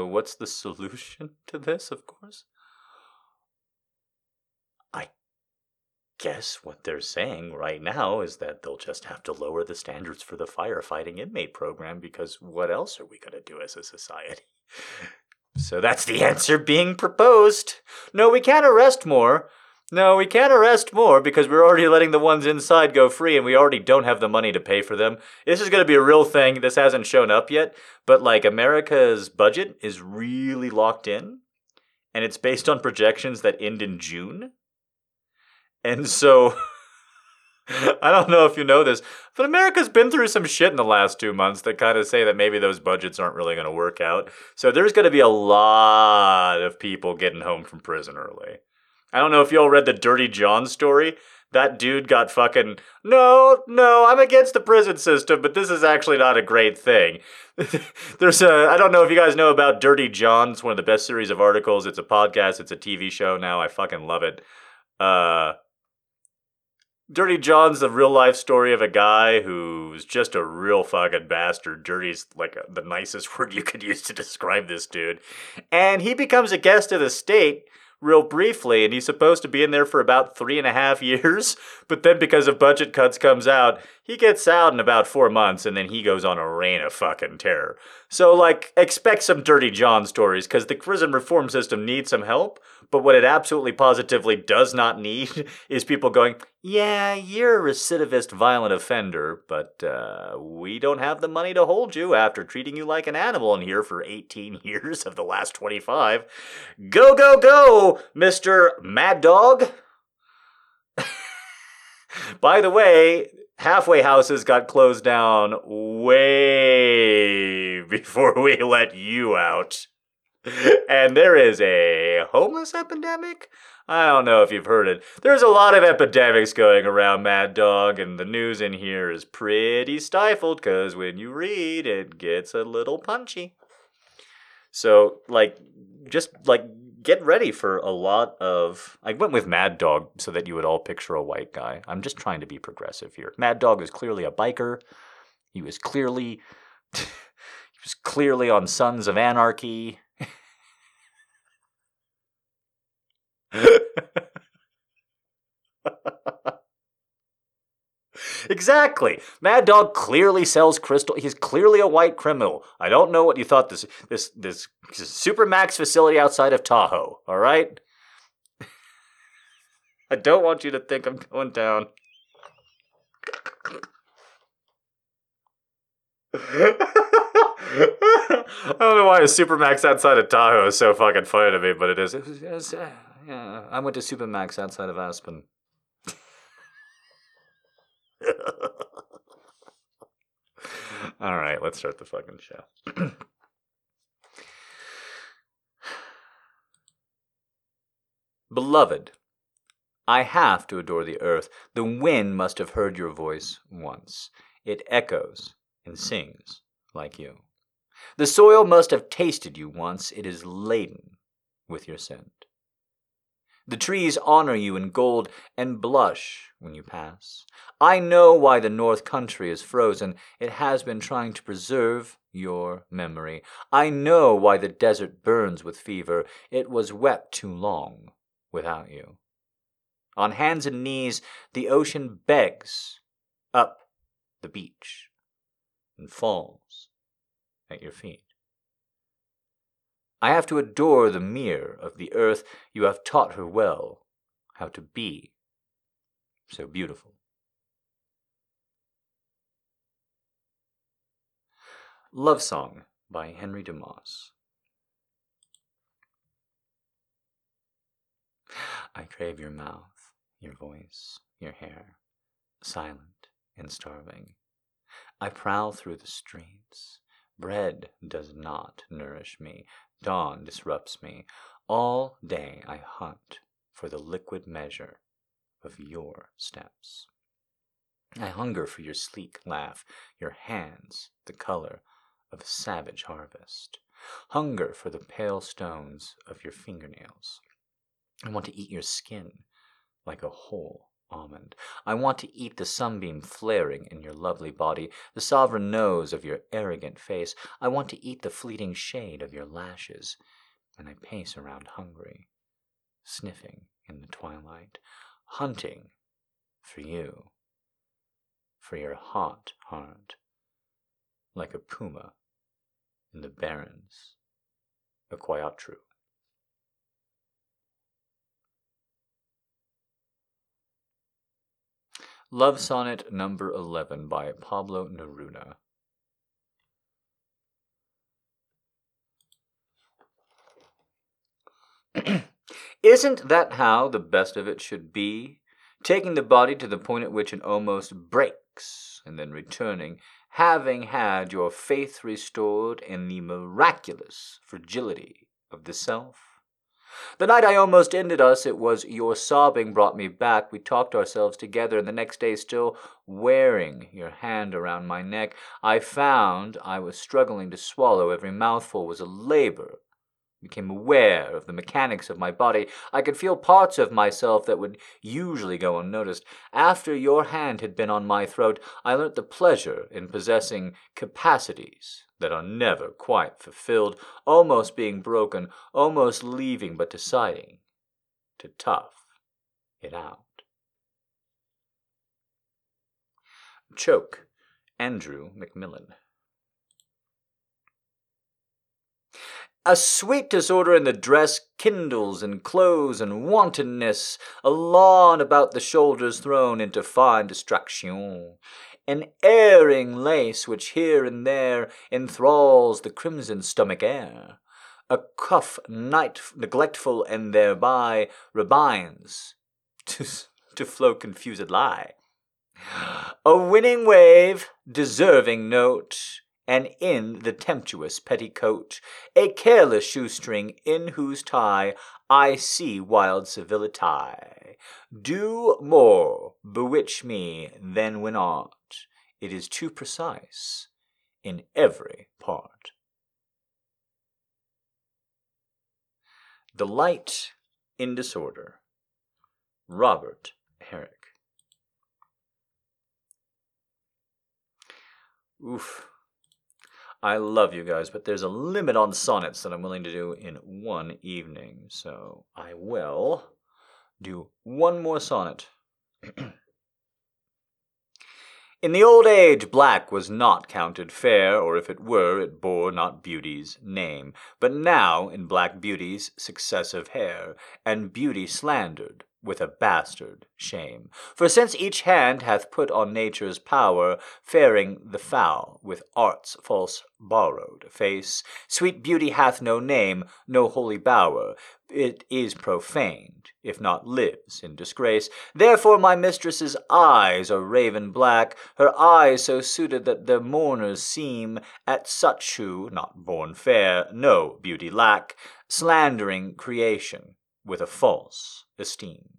what's the solution to this, of course? I guess what they're saying right now is that they'll just have to lower the standards for the firefighting inmate program because what else are we going to do as a society? So that's the answer being proposed. No, we can't arrest more. No, we can't arrest more because we're already letting the ones inside go free and we already don't have the money to pay for them. This is going to be a real thing. This hasn't shown up yet, but like America's budget is really locked in and it's based on projections that end in June. And so I don't know if you know this, but America's been through some shit in the last two months that kind of say that maybe those budgets aren't really going to work out. So there's going to be a lot of people getting home from prison early. I don't know if y'all read the Dirty John story. That dude got fucking. No, no, I'm against the prison system, but this is actually not a great thing. There's a. I don't know if you guys know about Dirty John. It's one of the best series of articles. It's a podcast, it's a TV show now. I fucking love it. Uh, Dirty John's the real life story of a guy who's just a real fucking bastard. Dirty's like a, the nicest word you could use to describe this dude. And he becomes a guest of the state real briefly, and he's supposed to be in there for about three and a half years. But then, because of budget cuts, comes out. He gets out in about four months, and then he goes on a reign of fucking terror. So, like, expect some Dirty John stories, because the prison reform system needs some help. But what it absolutely positively does not need is people going, yeah, you're a recidivist violent offender, but uh, we don't have the money to hold you after treating you like an animal in here for 18 years of the last 25. Go, go, go, Mr. Mad Dog. By the way, halfway houses got closed down way before we let you out. And there is a homeless epidemic? I don't know if you've heard it. There's a lot of epidemics going around, Mad Dog, and the news in here is pretty stifled because when you read, it gets a little punchy. So, like, just like get ready for a lot of. I went with Mad Dog so that you would all picture a white guy. I'm just trying to be progressive here. Mad Dog is clearly a biker. He was clearly. he was clearly on Sons of Anarchy. exactly. Mad Dog clearly sells crystal. He's clearly a white criminal. I don't know what you thought this this this, this Supermax facility outside of Tahoe. All right. I don't want you to think I'm going down. I don't know why a Supermax outside of Tahoe is so fucking funny to me, but it is. It was, it was, uh, yeah, I went to Supermax outside of Aspen. All right, let's start the fucking show. Beloved, I have to adore the earth. The wind must have heard your voice once. It echoes and sings like you. The soil must have tasted you once. It is laden with your scent. The trees honor you in gold and blush when you pass. I know why the North Country is frozen. It has been trying to preserve your memory. I know why the desert burns with fever. It was wept too long without you. On hands and knees, the ocean begs up the beach and falls at your feet. I have to adore the mirror of the earth. You have taught her well how to be so beautiful. Love Song by Henry Dumas. I crave your mouth, your voice, your hair, silent and starving. I prowl through the streets. Bread does not nourish me. Dawn disrupts me. All day I hunt for the liquid measure of your steps. I hunger for your sleek laugh, your hands the color of a savage harvest. Hunger for the pale stones of your fingernails. I want to eat your skin like a whole almond. I want to eat the sunbeam flaring in your lovely body, the sovereign nose of your arrogant face. I want to eat the fleeting shade of your lashes. And I pace around hungry, sniffing in the twilight, hunting for you, for your hot heart, like a puma in the barrens of Quitratue. Love Sonnet number 11 by Pablo Neruda. Isn't that how the best of it should be? Taking the body to the point at which it almost breaks, and then returning, having had your faith restored in the miraculous fragility of the self? The night I almost ended us, it was your sobbing brought me back. We talked ourselves together, and the next day, still wearing your hand around my neck, I found I was struggling to swallow. Every mouthful was a labor became aware of the mechanics of my body. I could feel parts of myself that would usually go unnoticed. After your hand had been on my throat, I learnt the pleasure in possessing capacities that are never quite fulfilled, almost being broken, almost leaving but deciding to tough it out. Choke, Andrew McMillan. A sweet disorder in the dress kindles in clothes and wantonness, a lawn about the shoulders thrown into fine distraction, an erring lace which here and there enthralls the crimson stomach air, a cuff night neglectful and thereby rebinds. To, to flow confused lie. A winning wave, deserving note, and in the tempestuous petticoat, a careless shoestring in whose tie I see wild civility. Do more bewitch me than when art, it is too precise in every part. Delight in Disorder. Robert Herrick. Oof. I love you guys, but there's a limit on sonnets that I'm willing to do in one evening. So I will do one more sonnet. In the old age, black was not counted fair, or if it were, it bore not beauty's name. But now, in black beauty's successive hair, and beauty slandered, with a bastard shame. For since each hand hath put on nature's power, faring the foul with art's false borrowed face, sweet beauty hath no name, no holy bower, it is profaned, if not lives in disgrace. Therefore my mistress's eyes are raven black, her eyes so suited that the mourners seem at such who, not born fair, no beauty lack, slandering creation with a false esteem.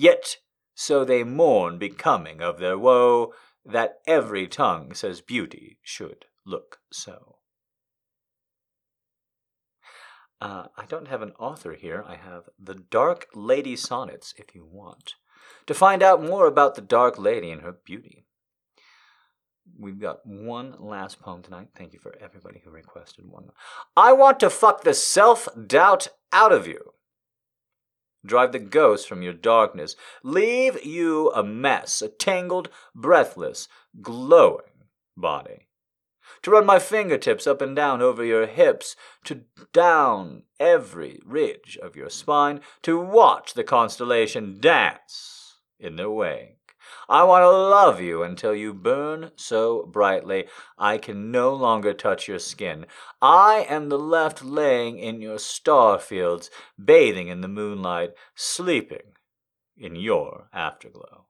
Yet so they mourn becoming of their woe, that every tongue says beauty should look so. Uh, I don't have an author here. I have The Dark Lady Sonnets, if you want to find out more about the Dark Lady and her beauty. We've got one last poem tonight. Thank you for everybody who requested one. I want to fuck the self doubt out of you drive the ghosts from your darkness, leave you a mess, a tangled, breathless, glowing body. To run my fingertips up and down over your hips, to down every ridge of your spine, to watch the constellation dance in their wake. I want to love you until you burn so brightly I can no longer touch your skin. I am the left laying in your star fields, bathing in the moonlight, sleeping in your afterglow.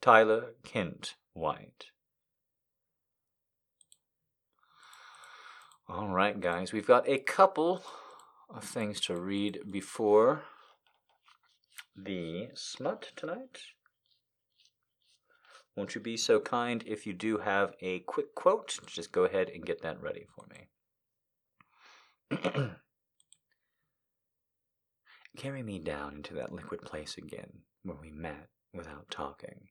Tyler Kent White. All right, guys, we've got a couple of things to read before the smut tonight. Won't you be so kind if you do have a quick quote? Just go ahead and get that ready for me. Carry me down into that liquid place again, where we met without talking.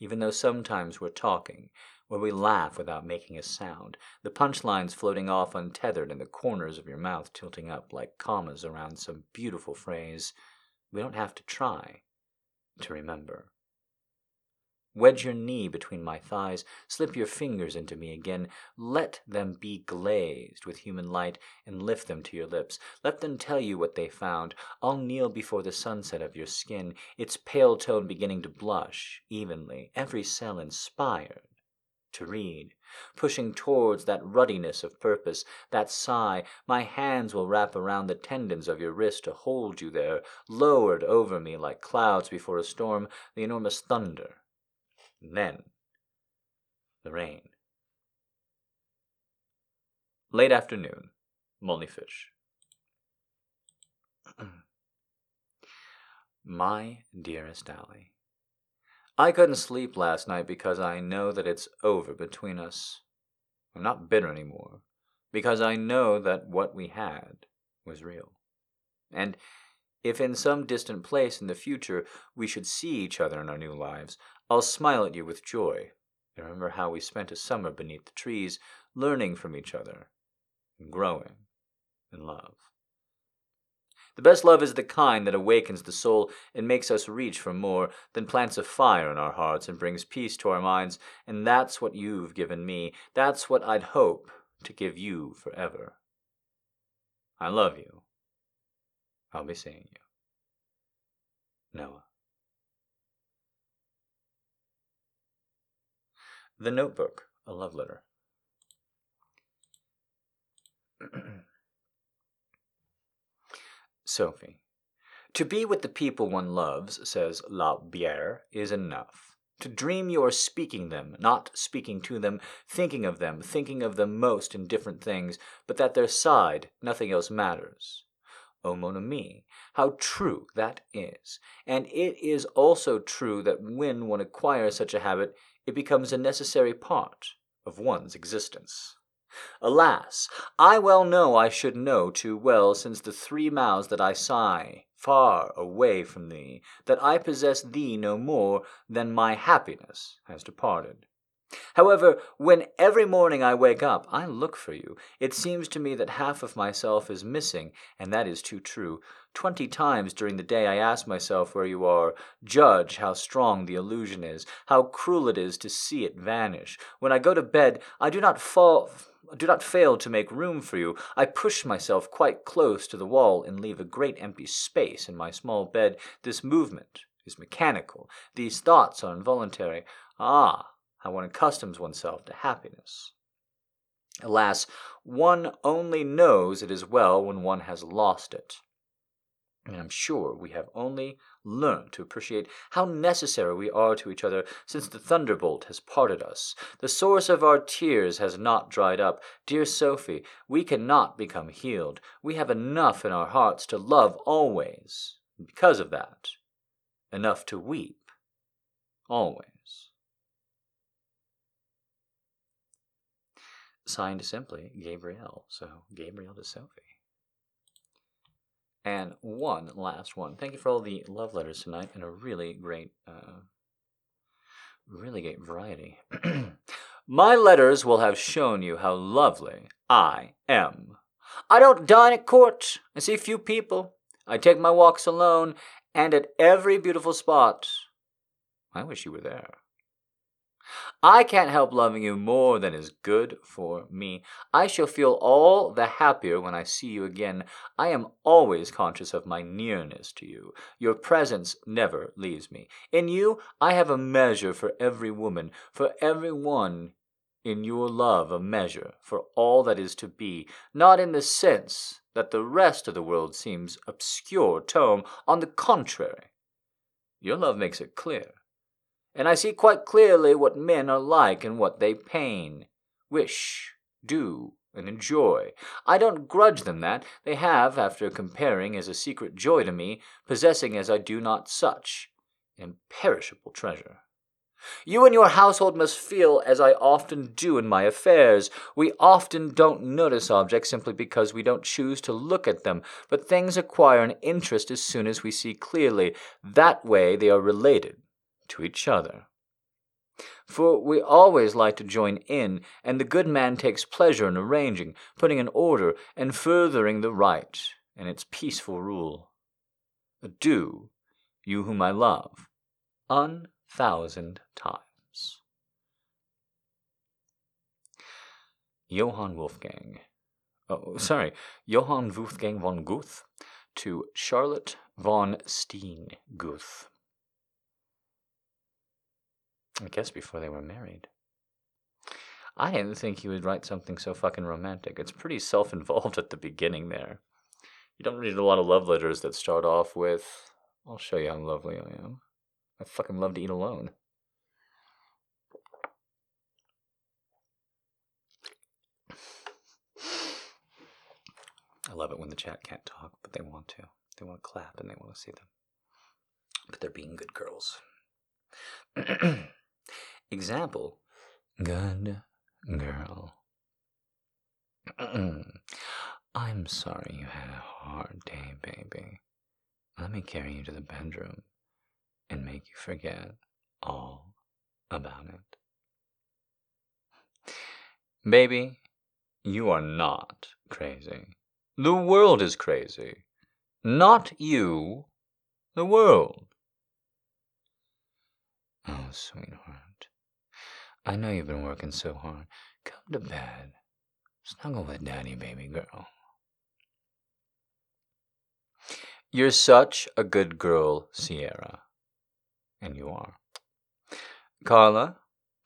Even though sometimes we're talking, where we laugh without making a sound, the punchlines floating off untethered and the corners of your mouth tilting up like commas around some beautiful phrase we don't have to try to remember. Wedge your knee between my thighs, slip your fingers into me again. Let them be glazed with human light and lift them to your lips. Let them tell you what they found. I'll kneel before the sunset of your skin, its pale tone beginning to blush evenly, every cell inspired to read, pushing towards that ruddiness of purpose, that sigh, my hands will wrap around the tendons of your wrist to hold you there, lowered over me like clouds before a storm, the enormous thunder. And then the rain. Late afternoon, Molly Fish. My dearest Ally. I couldn't sleep last night because I know that it's over between us. I'm not bitter anymore, because I know that what we had was real. And if in some distant place in the future we should see each other in our new lives, I'll smile at you with joy and remember how we spent a summer beneath the trees, learning from each other and growing in love. The best love is the kind that awakens the soul and makes us reach for more, than plants a fire in our hearts and brings peace to our minds, and that's what you've given me. That's what I'd hope to give you forever. I love you. I'll be seeing you. Noah. The Notebook, a love letter. Sophie. To be with the people one loves, says La Bruyère, is enough. To dream you are speaking them, not speaking to them, thinking of them, thinking of them most in different things, but that their side, nothing else matters. O mon ami, how true that is! And it is also true that when one acquires such a habit, it becomes a necessary part of one's existence. Alas! I well know I should know too well, since the three mouths that I sigh far away from thee, that I possess thee no more than my happiness has departed. However, when every morning I wake up, I look for you, it seems to me that half of myself is missing, and that is too true. Twenty times during the day I ask myself where you are. Judge how strong the illusion is, how cruel it is to see it vanish. When I go to bed, I do not fall do not fail to make room for you. I push myself quite close to the wall and leave a great empty space in my small bed. This movement is mechanical. These thoughts are involuntary. Ah, how one accustoms oneself to happiness. Alas, one only knows it is well when one has lost it. And I'm sure we have only learned to appreciate how necessary we are to each other since the thunderbolt has parted us. The source of our tears has not dried up. Dear Sophie, we cannot become healed. We have enough in our hearts to love always. Because of that, enough to weep always. Signed simply, Gabrielle. So, Gabrielle to Sophie. And one last one. Thank you for all the love letters tonight and a really great, uh, really great variety. My letters will have shown you how lovely I am. I don't dine at court. I see few people. I take my walks alone, and at every beautiful spot. I wish you were there. I can't help loving you more than is good for me. I shall feel all the happier when I see you again. I am always conscious of my nearness to you. Your presence never leaves me. In you, I have a measure for every woman, for every one. In your love, a measure for all that is to be, not in the sense that the rest of the world seems obscure tome. On the contrary, your love makes it clear and I see quite clearly what men are like and what they pain, wish, do, and enjoy. I don't grudge them that. They have, after comparing as a secret joy to me, possessing as I do not such imperishable treasure. You and your household must feel as I often do in my affairs. We often don't notice objects simply because we don't choose to look at them, but things acquire an interest as soon as we see clearly. That way they are related to each other. For we always like to join in, and the good man takes pleasure in arranging, putting in order, and furthering the right and its peaceful rule. Adieu, you whom I love, thousand times. Johann Wolfgang, oh, sorry, Johann Wolfgang von Goethe to Charlotte von Steen Goethe. I guess before they were married. I didn't think he would write something so fucking romantic. It's pretty self involved at the beginning there. You don't read a lot of love letters that start off with, I'll show you how lovely I am. I fucking love to eat alone. I love it when the chat can't talk, but they want to. They want to clap and they want to see them. But they're being good girls. Example Good girl. I'm sorry you had a hard day, baby. Let me carry you to the bedroom and make you forget all about it. Baby, you are not crazy. The world is crazy. Not you, the world. Oh, sweetheart. I know you've been working so hard. Come to bed. Snuggle with daddy, baby girl. You're such a good girl, Sierra. And you are. Carla,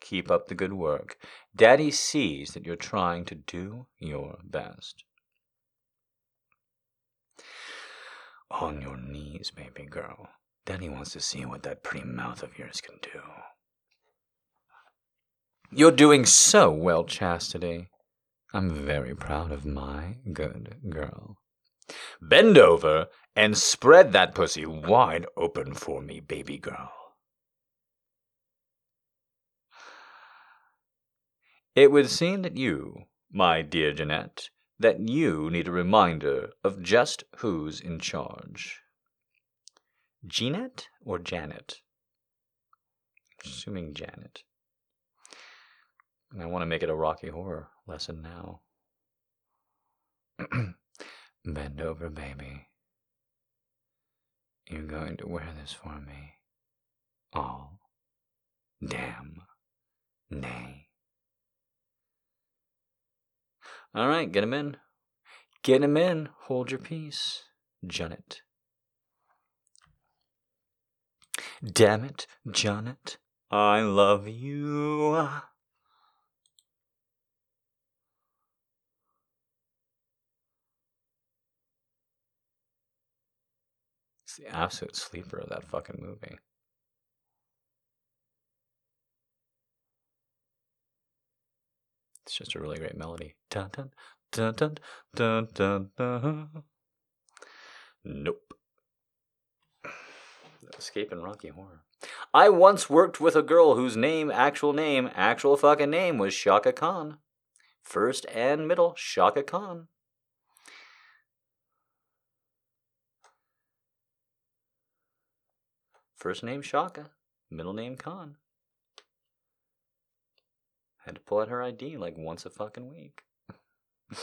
keep up the good work. Daddy sees that you're trying to do your best. On your knees, baby girl. Daddy wants to see what that pretty mouth of yours can do. You're doing so well, Chastity. I'm very proud of my good girl. Bend over and spread that pussy wide open for me, baby girl. It would seem that you, my dear Jeanette, that you need a reminder of just who's in charge. Jeanette or Janet? Assuming Janet. And I want to make it a Rocky Horror lesson now. Bend over, baby. You're going to wear this for me. All damn nay. All right, get him in. Get him in. Hold your peace. Janet. Damn it, Janet. I love you. It's the absolute sleeper of that fucking movie. It's just a really great melody. Dun dun dun dun dun dun dun. Nope. Escaping Rocky Horror. I once worked with a girl whose name, actual name, actual fucking name was Shaka Khan. First and middle, Shaka Khan. First name Shaka, middle name Khan. Had to pull out her ID like once a fucking week.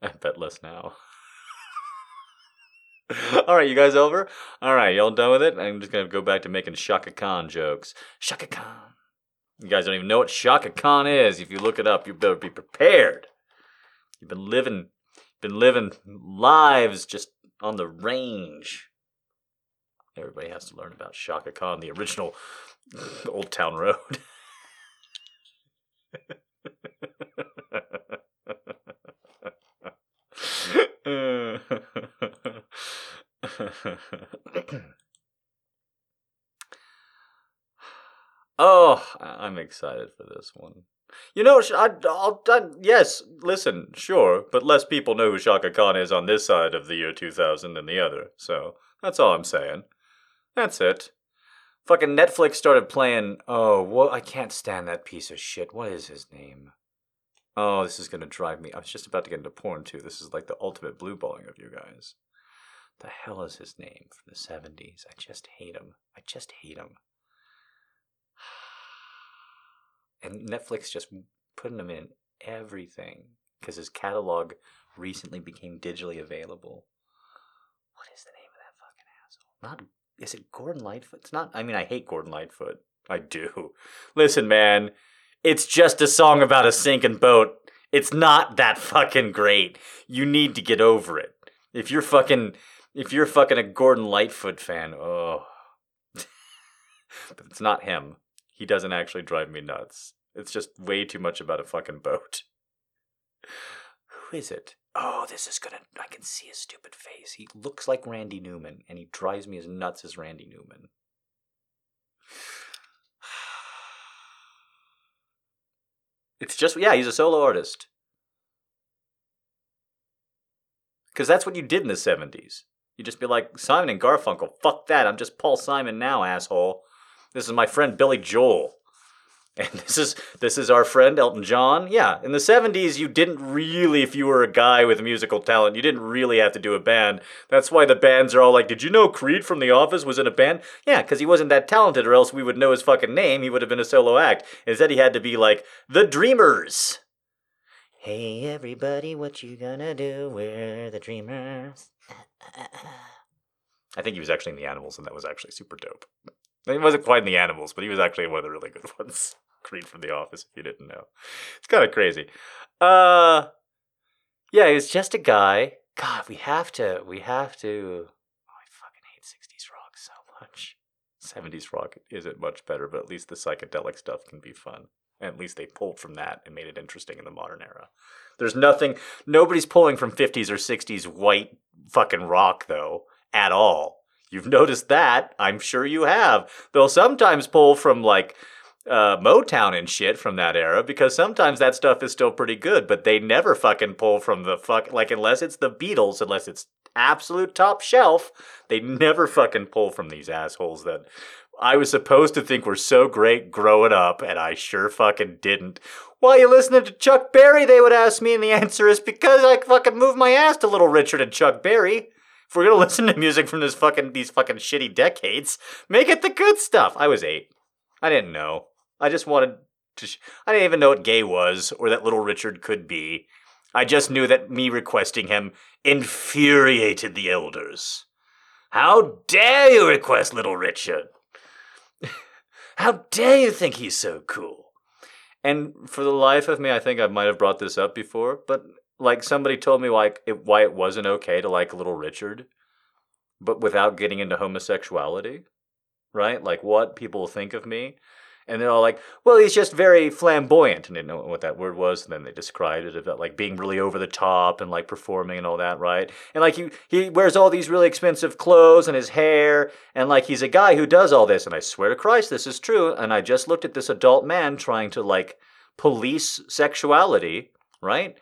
I bet less now. All right, you guys over? All right, y'all done with it? I'm just gonna go back to making Shaka Khan jokes. Shaka Khan. You guys don't even know what Chaka Khan is. If you look it up, you better be prepared. You've been living, been living lives just on the range. Everybody has to learn about Chaka Khan, the original Old Town Road. oh, I'm excited for this one. You know, I, I'll, I, yes, listen, sure, but less people know who Chaka Khan is on this side of the year 2000 than the other, so that's all I'm saying. That's it. Fucking Netflix started playing. Oh, what? I can't stand that piece of shit. What is his name? Oh, this is gonna drive me. I was just about to get into porn too. This is like the ultimate blue balling of you guys. The hell is his name from the 70s? I just hate him. I just hate him. And Netflix just putting him in everything because his catalog recently became digitally available. What is the name of that fucking asshole? Not is it Gordon Lightfoot? It's not. I mean, I hate Gordon Lightfoot. I do. Listen, man, it's just a song about a sinking boat. It's not that fucking great. You need to get over it. If you're fucking, if you're fucking a Gordon Lightfoot fan, oh, but it's not him. He doesn't actually drive me nuts. It's just way too much about a fucking boat. Who is it? Oh, this is gonna. I can see his stupid face. He looks like Randy Newman, and he drives me as nuts as Randy Newman. It's just, yeah, he's a solo artist. Because that's what you did in the 70s. You just be like, Simon and Garfunkel, fuck that. I'm just Paul Simon now, asshole. This is my friend Billy Joel. And this is this is our friend Elton John. Yeah, in the 70s you didn't really if you were a guy with musical talent, you didn't really have to do a band. That's why the bands are all like, "Did you know Creed from The Office was in a band?" Yeah, cuz he wasn't that talented or else we would know his fucking name. He would have been a solo act. Instead he had to be like The Dreamers. Hey everybody, what you gonna do? We're the Dreamers. I think he was actually in the Animals and that was actually super dope. He wasn't quite in the Animals, but he was actually one of the really good ones. Creed from The Office, if you didn't know. It's kind of crazy. Uh, yeah, was just a guy. God, we have to, we have to. Oh, I fucking hate 60s rock so much. 70s rock isn't much better, but at least the psychedelic stuff can be fun. At least they pulled from that and made it interesting in the modern era. There's nothing, nobody's pulling from 50s or 60s white fucking rock, though, at all. You've noticed that. I'm sure you have. They'll sometimes pull from like uh, Motown and shit from that era because sometimes that stuff is still pretty good, but they never fucking pull from the fuck, like, unless it's the Beatles, unless it's absolute top shelf, they never fucking pull from these assholes that I was supposed to think were so great growing up, and I sure fucking didn't. Why you listening to Chuck Berry? They would ask me, and the answer is because I fucking moved my ass to Little Richard and Chuck Berry. If we're gonna listen to music from this fucking these fucking shitty decades, make it the good stuff. I was eight. I didn't know. I just wanted to. Sh- I didn't even know what gay was or that Little Richard could be. I just knew that me requesting him infuriated the elders. How dare you request Little Richard? How dare you think he's so cool? And for the life of me, I think I might have brought this up before, but like somebody told me like it, why it wasn't okay to like Little Richard, but without getting into homosexuality, right? Like what people think of me. And they're all like, well, he's just very flamboyant. And they didn't know what that word was. And then they described it about like being really over the top and like performing and all that, right? And like he, he wears all these really expensive clothes and his hair. And like he's a guy who does all this. And I swear to Christ, this is true. And I just looked at this adult man trying to like police sexuality, right?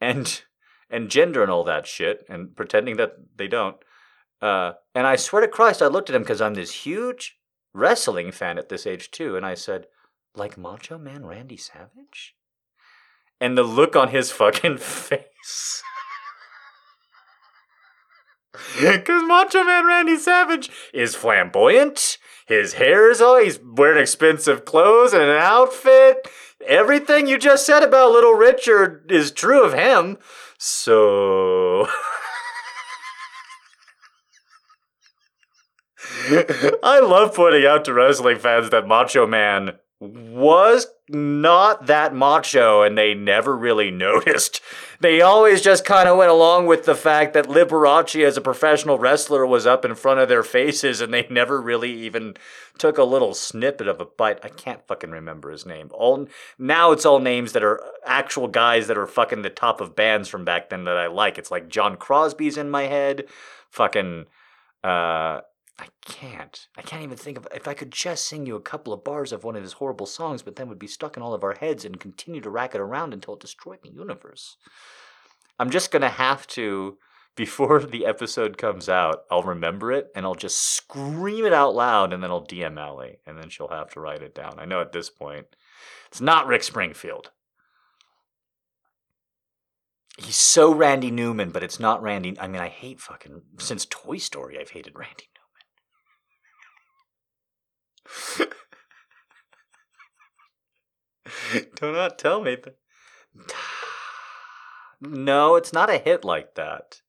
And and gender and all that shit and pretending that they don't. Uh, and I swear to Christ, I looked at him because I'm this huge wrestling fan at this age too, and I said, like Macho Man Randy Savage? And the look on his fucking face. Because Macho Man Randy Savage is flamboyant. His hair is all, he's wearing expensive clothes and an outfit. Everything you just said about Little Richard is true of him. So. I love pointing out to wrestling fans that Macho Man was not that macho and they never really noticed. They always just kind of went along with the fact that Liberace as a professional wrestler was up in front of their faces and they never really even took a little snippet of a bite. I can't fucking remember his name. All now it's all names that are actual guys that are fucking the top of bands from back then that I like. It's like John Crosby's in my head. Fucking uh I can't. I can't even think of if I could just sing you a couple of bars of one of his horrible songs, but then would be stuck in all of our heads and continue to rack it around until it destroyed the universe. I'm just gonna have to before the episode comes out, I'll remember it and I'll just scream it out loud and then I'll DM Allie and then she'll have to write it down. I know at this point it's not Rick Springfield. He's so Randy Newman, but it's not Randy. I mean, I hate fucking since Toy Story. I've hated Randy Do not tell me that. No, it's not a hit like that.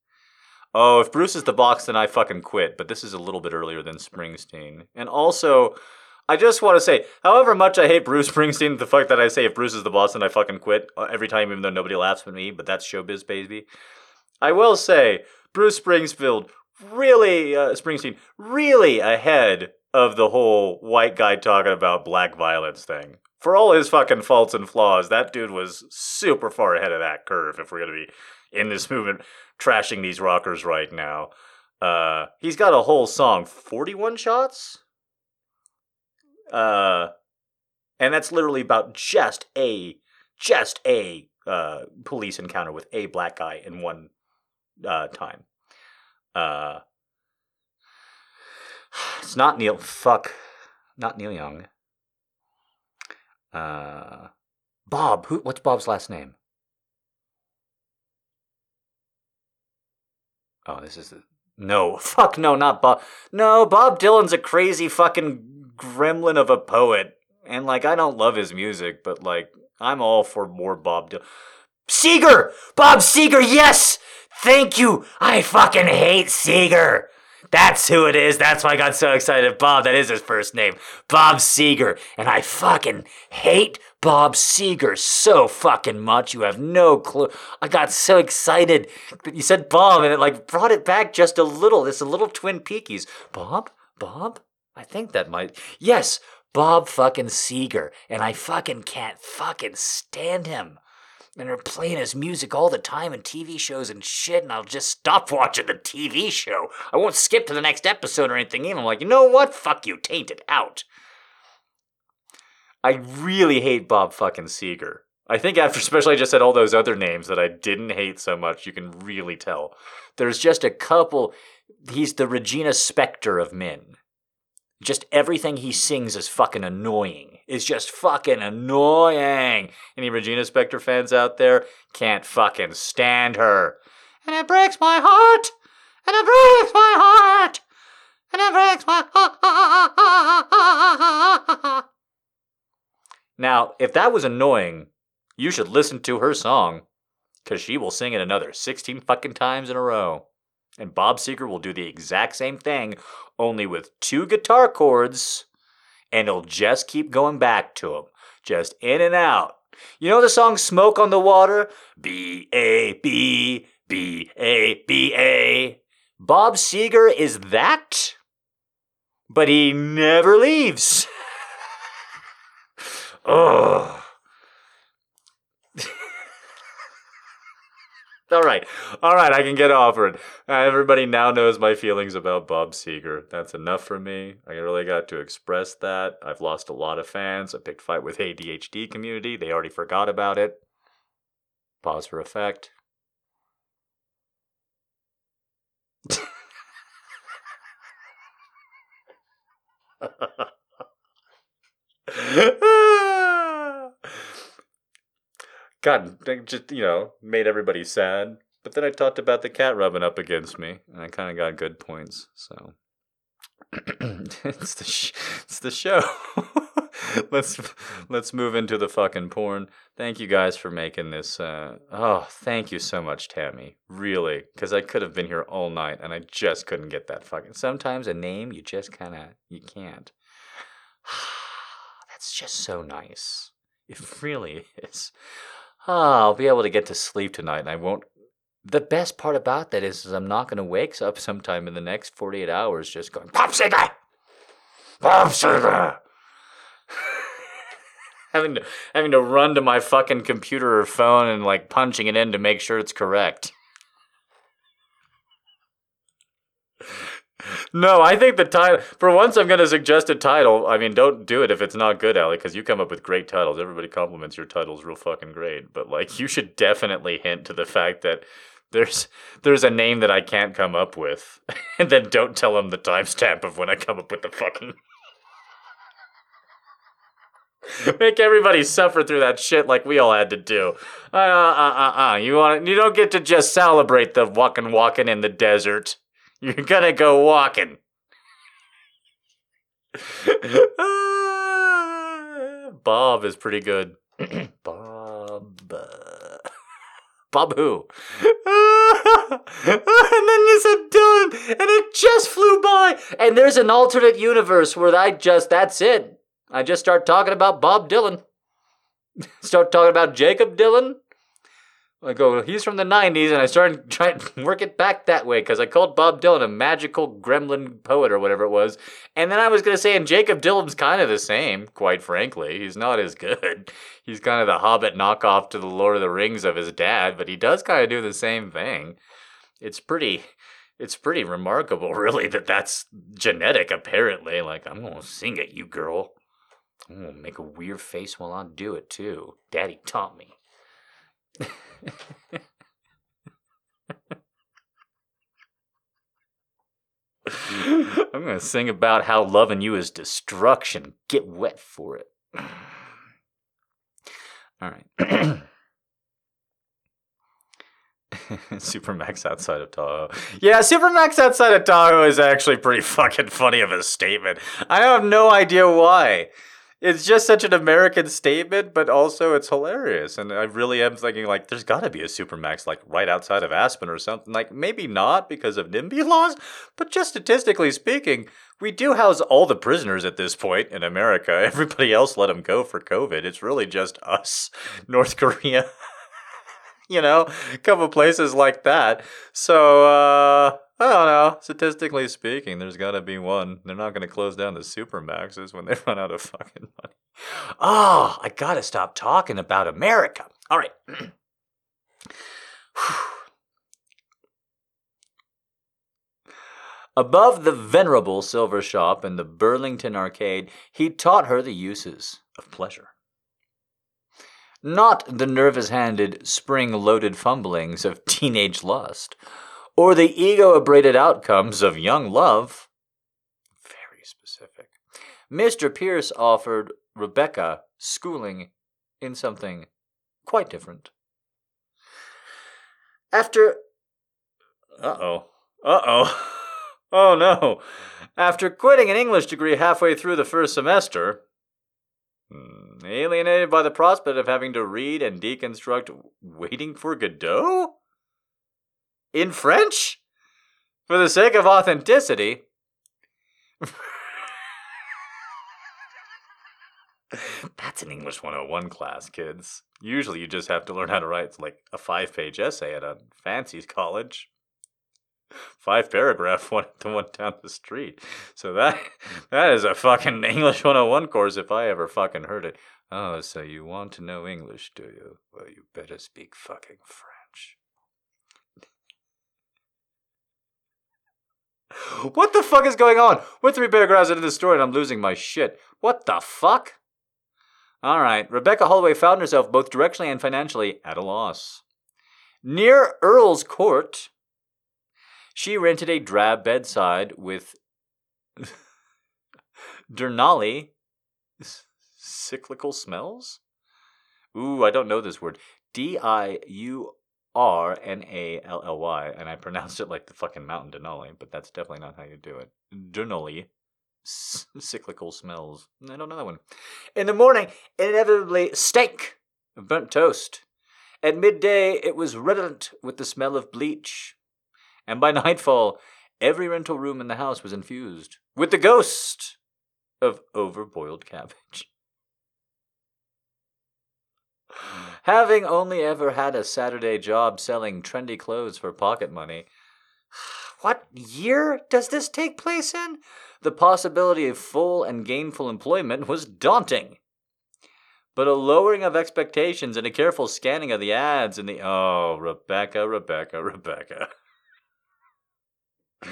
Oh, if Bruce is the box, then I fucking quit. But this is a little bit earlier than Springsteen. And also, I just want to say, however much I hate Bruce Springsteen, the fact that I say if Bruce is the boss, then I fucking quit uh, every time, even though nobody laughs at me, but that's showbiz, baby. I will say, Bruce Springfield really, uh, Springsteen, really ahead of the whole white guy talking about black violence thing. For all his fucking faults and flaws, that dude was super far ahead of that curve if we're going to be in this movement trashing these rockers right now. Uh, he's got a whole song, 41 shots? Uh, and that's literally about just a, just a, uh, police encounter with a black guy in one, uh, time. Uh, it's not Neil. Fuck, not Neil Young. Uh, Bob. Who? What's Bob's last name? Oh, this is. No, fuck no, not Bob. No, Bob Dylan's a crazy fucking gremlin of a poet. And like, I don't love his music, but like, I'm all for more Bob Dylan. Seger! Bob Seger, yes! Thank you! I fucking hate Seger! That's who it is. That's why I got so excited. Bob, that is his first name. Bob Seger. And I fucking hate Bob Seger so fucking much. You have no clue. I got so excited that you said Bob and it like brought it back just a little. This a little Twin Peakies. Bob? Bob? I think that might. Yes, Bob fucking Seger. And I fucking can't fucking stand him. And they're playing his music all the time in TV shows and shit, and I'll just stop watching the TV show. I won't skip to the next episode or anything. Even I'm like, you know what? Fuck you, taint it out. I really hate Bob fucking Seger. I think after, especially I just said all those other names that I didn't hate so much, you can really tell. There's just a couple. He's the Regina Spektor of men. Just everything he sings is fucking annoying. It's just fucking annoying. Any Regina Spektor fans out there can't fucking stand her. And it breaks my heart. And it breaks my heart. And it breaks my heart. Now, if that was annoying, you should listen to her song, because she will sing it another 16 fucking times in a row. And Bob Seger will do the exact same thing, only with two guitar chords, and he'll just keep going back to them, just in and out. You know the song Smoke on the Water? B A B B A B A. Bob Seger is that, but he never leaves. Ugh. All right. All right, I can get over it. Uh, everybody now knows my feelings about Bob Seger. That's enough for me. I really got to express that. I've lost a lot of fans. I picked fight with ADHD community. They already forgot about it. Pause for effect. God, just you know, made everybody sad. But then I talked about the cat rubbing up against me, and I kind of got good points. So it's the sh- it's the show. let's let's move into the fucking porn. Thank you guys for making this. Uh, oh, thank you so much, Tammy. Really, because I could have been here all night, and I just couldn't get that fucking. Sometimes a name you just kind of you can't. That's just so nice. It really is. Ah, I'll be able to get to sleep tonight, and I won't. The best part about that is, is I'm not going to wake up sometime in the next 48 hours just going, Pop Seger! Pop Seger! having to having to run to my fucking computer or phone and like punching it in to make sure it's correct. No, I think the title. For once, I'm going to suggest a title. I mean, don't do it if it's not good, Ali, because you come up with great titles. Everybody compliments your titles real fucking great. But like, you should definitely hint to the fact that there's there's a name that I can't come up with, and then don't tell them the timestamp of when I come up with the fucking. Make everybody suffer through that shit like we all had to do. Uh, uh, uh, uh. You want? You don't get to just celebrate the walking, walking in the desert. You're gonna go walking. Bob is pretty good. Bob. Bob who? and then you said Dylan, and it just flew by. And there's an alternate universe where I just, that's it. I just start talking about Bob Dylan. start talking about Jakob Dylan. I go, he's from the 90s, and I started trying to work it back that way because I called Bob Dylan a magical gremlin poet or whatever it was. And then I was going to say, and Jakob Dylan's kind of the same, quite frankly. He's not as good. He's kind of the Hobbit knockoff to the Lord of the Rings of his dad, but he does kind of do the same thing. It's pretty. It's pretty remarkable, really, that that's genetic, apparently. Like, I'm going to sing at you, girl. I'm to make a weird face while I do it, too. Daddy taught me. I'm going to sing about how loving you is destruction. Get wet for it. All right. Supermax outside of Tahoe. Yeah, Supermax outside of Tahoe is actually pretty fucking funny of a statement. I have no idea why it's just such an American statement, but also it's hilarious. And I really am thinking like, there's got to be a supermax like right outside of Aspen or something. Like maybe not because of NIMBY laws, but just statistically speaking, we do house all the prisoners at this point in America. Everybody else let them go for COVID. It's really just us, North Korea. you know, a couple places like that. So, uh, I don't know. Statistically speaking, there's got to be one. They're not going to close down the supermaxes when they run out of fucking money. Oh, I got to stop talking about America. All right. Above the venerable silver shop in the Burlington Arcade, he taught her the uses of pleasure. Not the nervous handed, spring loaded fumblings of teenage lust, or the ego abraded outcomes of young love. Very specific. Mr. Pierce offered Rebecca schooling in something quite different. After. Uh oh. Uh oh. Oh no. After quitting an English degree halfway through the first semester, hmm, alienated by the prospect of having to read and deconstruct Waiting for Godot? In French? For the sake of authenticity. That's an English 101 class, kids. Usually you just have to learn how to write like a five page essay at a fancy college five paragraph one the one down the street. So that that is a fucking English 101 course if I ever fucking heard it. Oh, so you want to know English, do you? Well, you better speak fucking French. What the fuck is going on? We're three paragraphs into the story and I'm losing my shit. What the fuck? All right, Rebecca Holloway found herself both directionally and financially at a loss. Near Earl's Court, she rented a drab bedsit with Durnally cyclical smells? Ooh, I don't know this word. D I U R N A L L Y, and I pronounced it like the fucking mountain Denali, but that's definitely not how you do it. Durnally cyclical smells. I don't know that one. In the morning, inevitably stank of burnt toast. At midday, it was redolent with the smell of bleach and by nightfall, every rental room in the house was infused with the ghost of overboiled cabbage. Having only ever had a Saturday job selling trendy clothes for pocket money, what year does this take place in? The possibility of full and gainful employment was daunting. But a lowering of expectations and a careful scanning of the ads in the. Oh, Rebecca, Rebecca, Rebecca.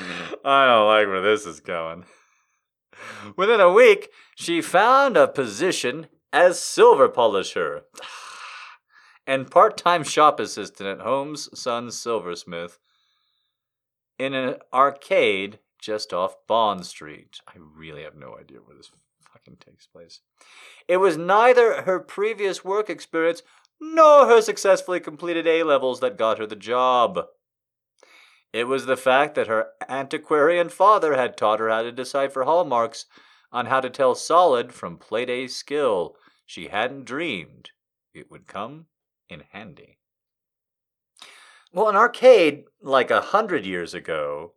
I don't like where this is going. Within a week, she found a position as silver polisher and part time shop assistant at Holmes Son Silversmith in an arcade just off Bond Street. I really have no idea where this fucking takes place. It was neither her previous work experience nor her successfully completed A levels that got her the job. It was the fact that her antiquarian father had taught her how to decipher hallmarks on how to tell solid from plate A skill. She hadn't dreamed it would come in handy. Well, an arcade, like a hundred years ago,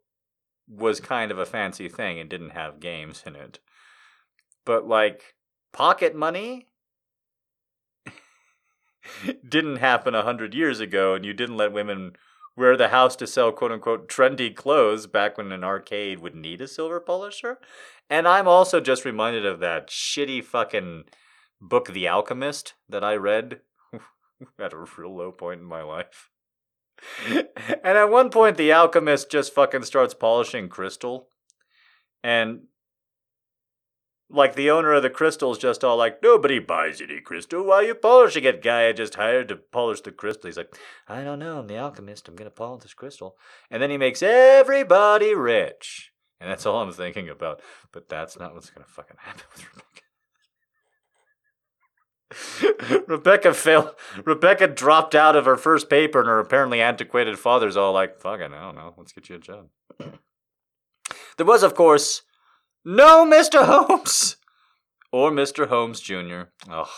was kind of a fancy thing and didn't have games in it. But, like, pocket money didn't happen a hundred years ago, and you didn't let women wear the house to sell quote unquote trendy clothes back when an arcade would need a silver polisher. And I'm also just reminded of that shitty fucking book, The Alchemist, that I read at a real low point in my life. Mm. and at one point, the alchemist just fucking starts polishing crystal. And like the owner of the crystal is just all like, nobody buys any crystal. Why are you polishing it? Guy I just hired to polish the crystal. He's like, I don't know. I'm the alchemist. I'm gonna polish this crystal, and then he makes everybody rich. And that's all I'm thinking about. But that's not what's gonna fucking happen with Rebecca. Rebecca failed. Rebecca dropped out of her first paper, and her apparently antiquated father's all like, "Fucking, I don't know. Let's get you a job." there was, of course no, Mr. Holmes! Or Mr. Holmes Jr. Ugh.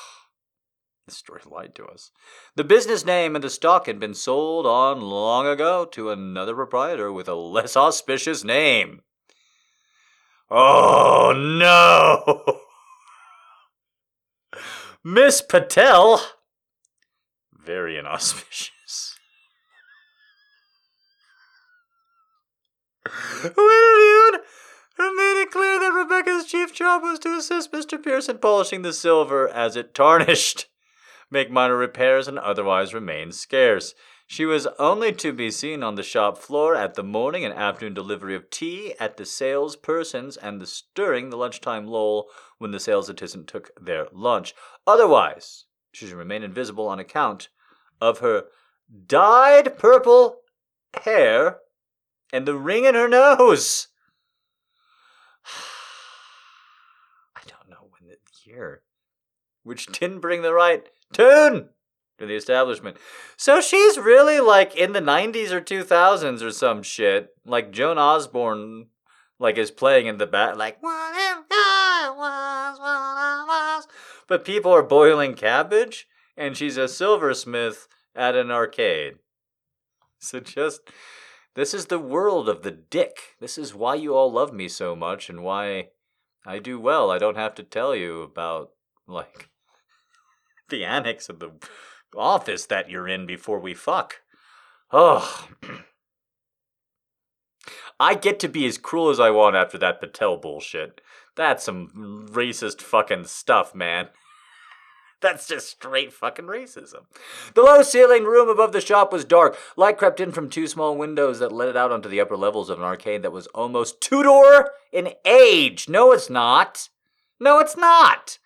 This story lied to us. The business name and the stock had been sold on long ago to another proprietor with a less auspicious name. Oh no! Miss Patel! Very inauspicious. who interviewed made it clear that Rebecca's chief job was to assist Mr. Pierce in polishing the silver as it tarnished, make minor repairs, and otherwise remain scarce. She was only to be seen on the shop floor at the morning and afternoon delivery of tea at the salespersons and the stirring the lunchtime lull when the sales assistant took their lunch. Otherwise, she should remain invisible on account of her dyed purple hair and the ring in her nose. I don't know when the year, which didn't bring the right tune to the establishment. So she's really like in the 90s or 2000s or some shit. Like Joan Osborne, like is playing in the back, like. But people are boiling cabbage, and she's a silversmith at an arcade. So just this is the world of the dick. This is why you all love me so much and why I do well. I don't have to tell you about like the annex of the office that you're in before we fuck. Oh. I get to be as cruel as I want after that Patel bullshit. That's some racist fucking stuff, man. That's just straight fucking racism. The low ceilinged room above the shop was dark. Light crept in from two small windows that let it out onto the upper levels of an arcade that was almost Tudor in age. No, it's not. No, it's not.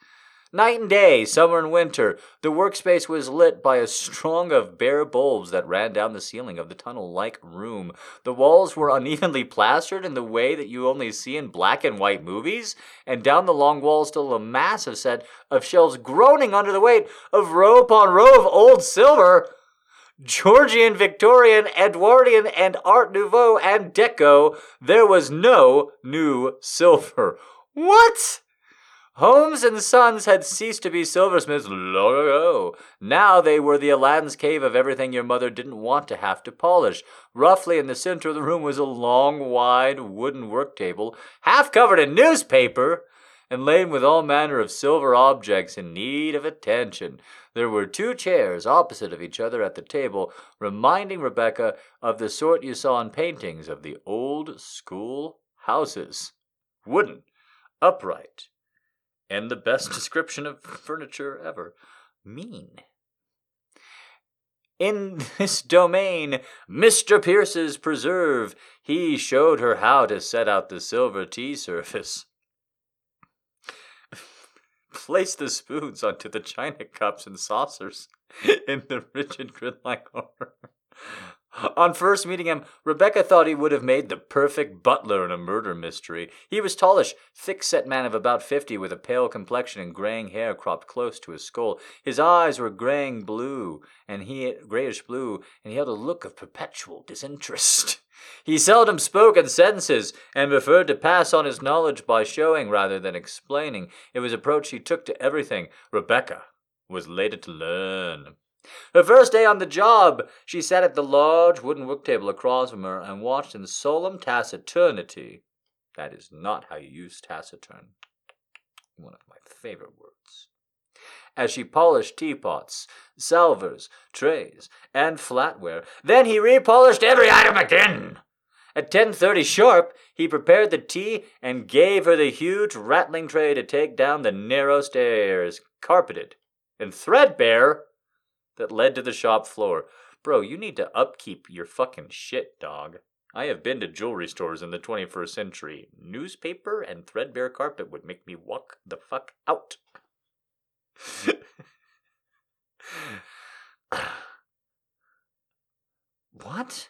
Night and day, summer and winter, the workspace was lit by a strong of bare bulbs that ran down the ceiling of the tunnel like room. The walls were unevenly plastered in the way that you only see in black and white movies, and down the long walls stood a massive set of shelves groaning under the weight of row upon row of old silver. Georgian, Victorian, Edwardian, and Art Nouveau and Deco, there was no new silver. What? Holmes and Sons had ceased to be silversmiths long ago. Now they were the Aladdin's cave of everything your mother didn't want to have to polish. Roughly in the center of the room was a long, wide wooden work table, half covered in newspaper, and laden with all manner of silver objects in need of attention. There were two chairs opposite of each other at the table, reminding Rebecca of the sort you saw in paintings of the old school houses. Wooden, upright, and the best description of furniture ever mean. In this domain, Mr. Pierce's preserve, he showed her how to set out the silver tea service. Place the spoons onto the china cups and saucers in the rigid grid-like order. On first meeting him, Rebecca thought he would have made the perfect butler in a murder mystery. He was tallish, thick-set man of about fifty, with a pale complexion and graying hair cropped close to his skull. His eyes were graying blue, and he grayish blue, and he had a look of perpetual disinterest. He seldom spoke in sentences, and preferred to pass on his knowledge by showing rather than explaining. It was approach he took to everything. Rebecca was later to learn. Her first day on the job, she sat at the large wooden work table across from her and watched in solemn taciturnity. That is not how you use taciturn. One of my favorite words. As she polished teapots, salvers, trays, and flatware, then he repolished every item again. At 10:30 sharp, he prepared the tea and gave her the huge rattling tray to take down the narrow stairs, carpeted and threadbare that led to the shop floor. Bro, you need to upkeep your fucking shit, dog. I have been to jewelry stores in the 21st century. Newspaper and threadbare carpet would make me walk the fuck out. what?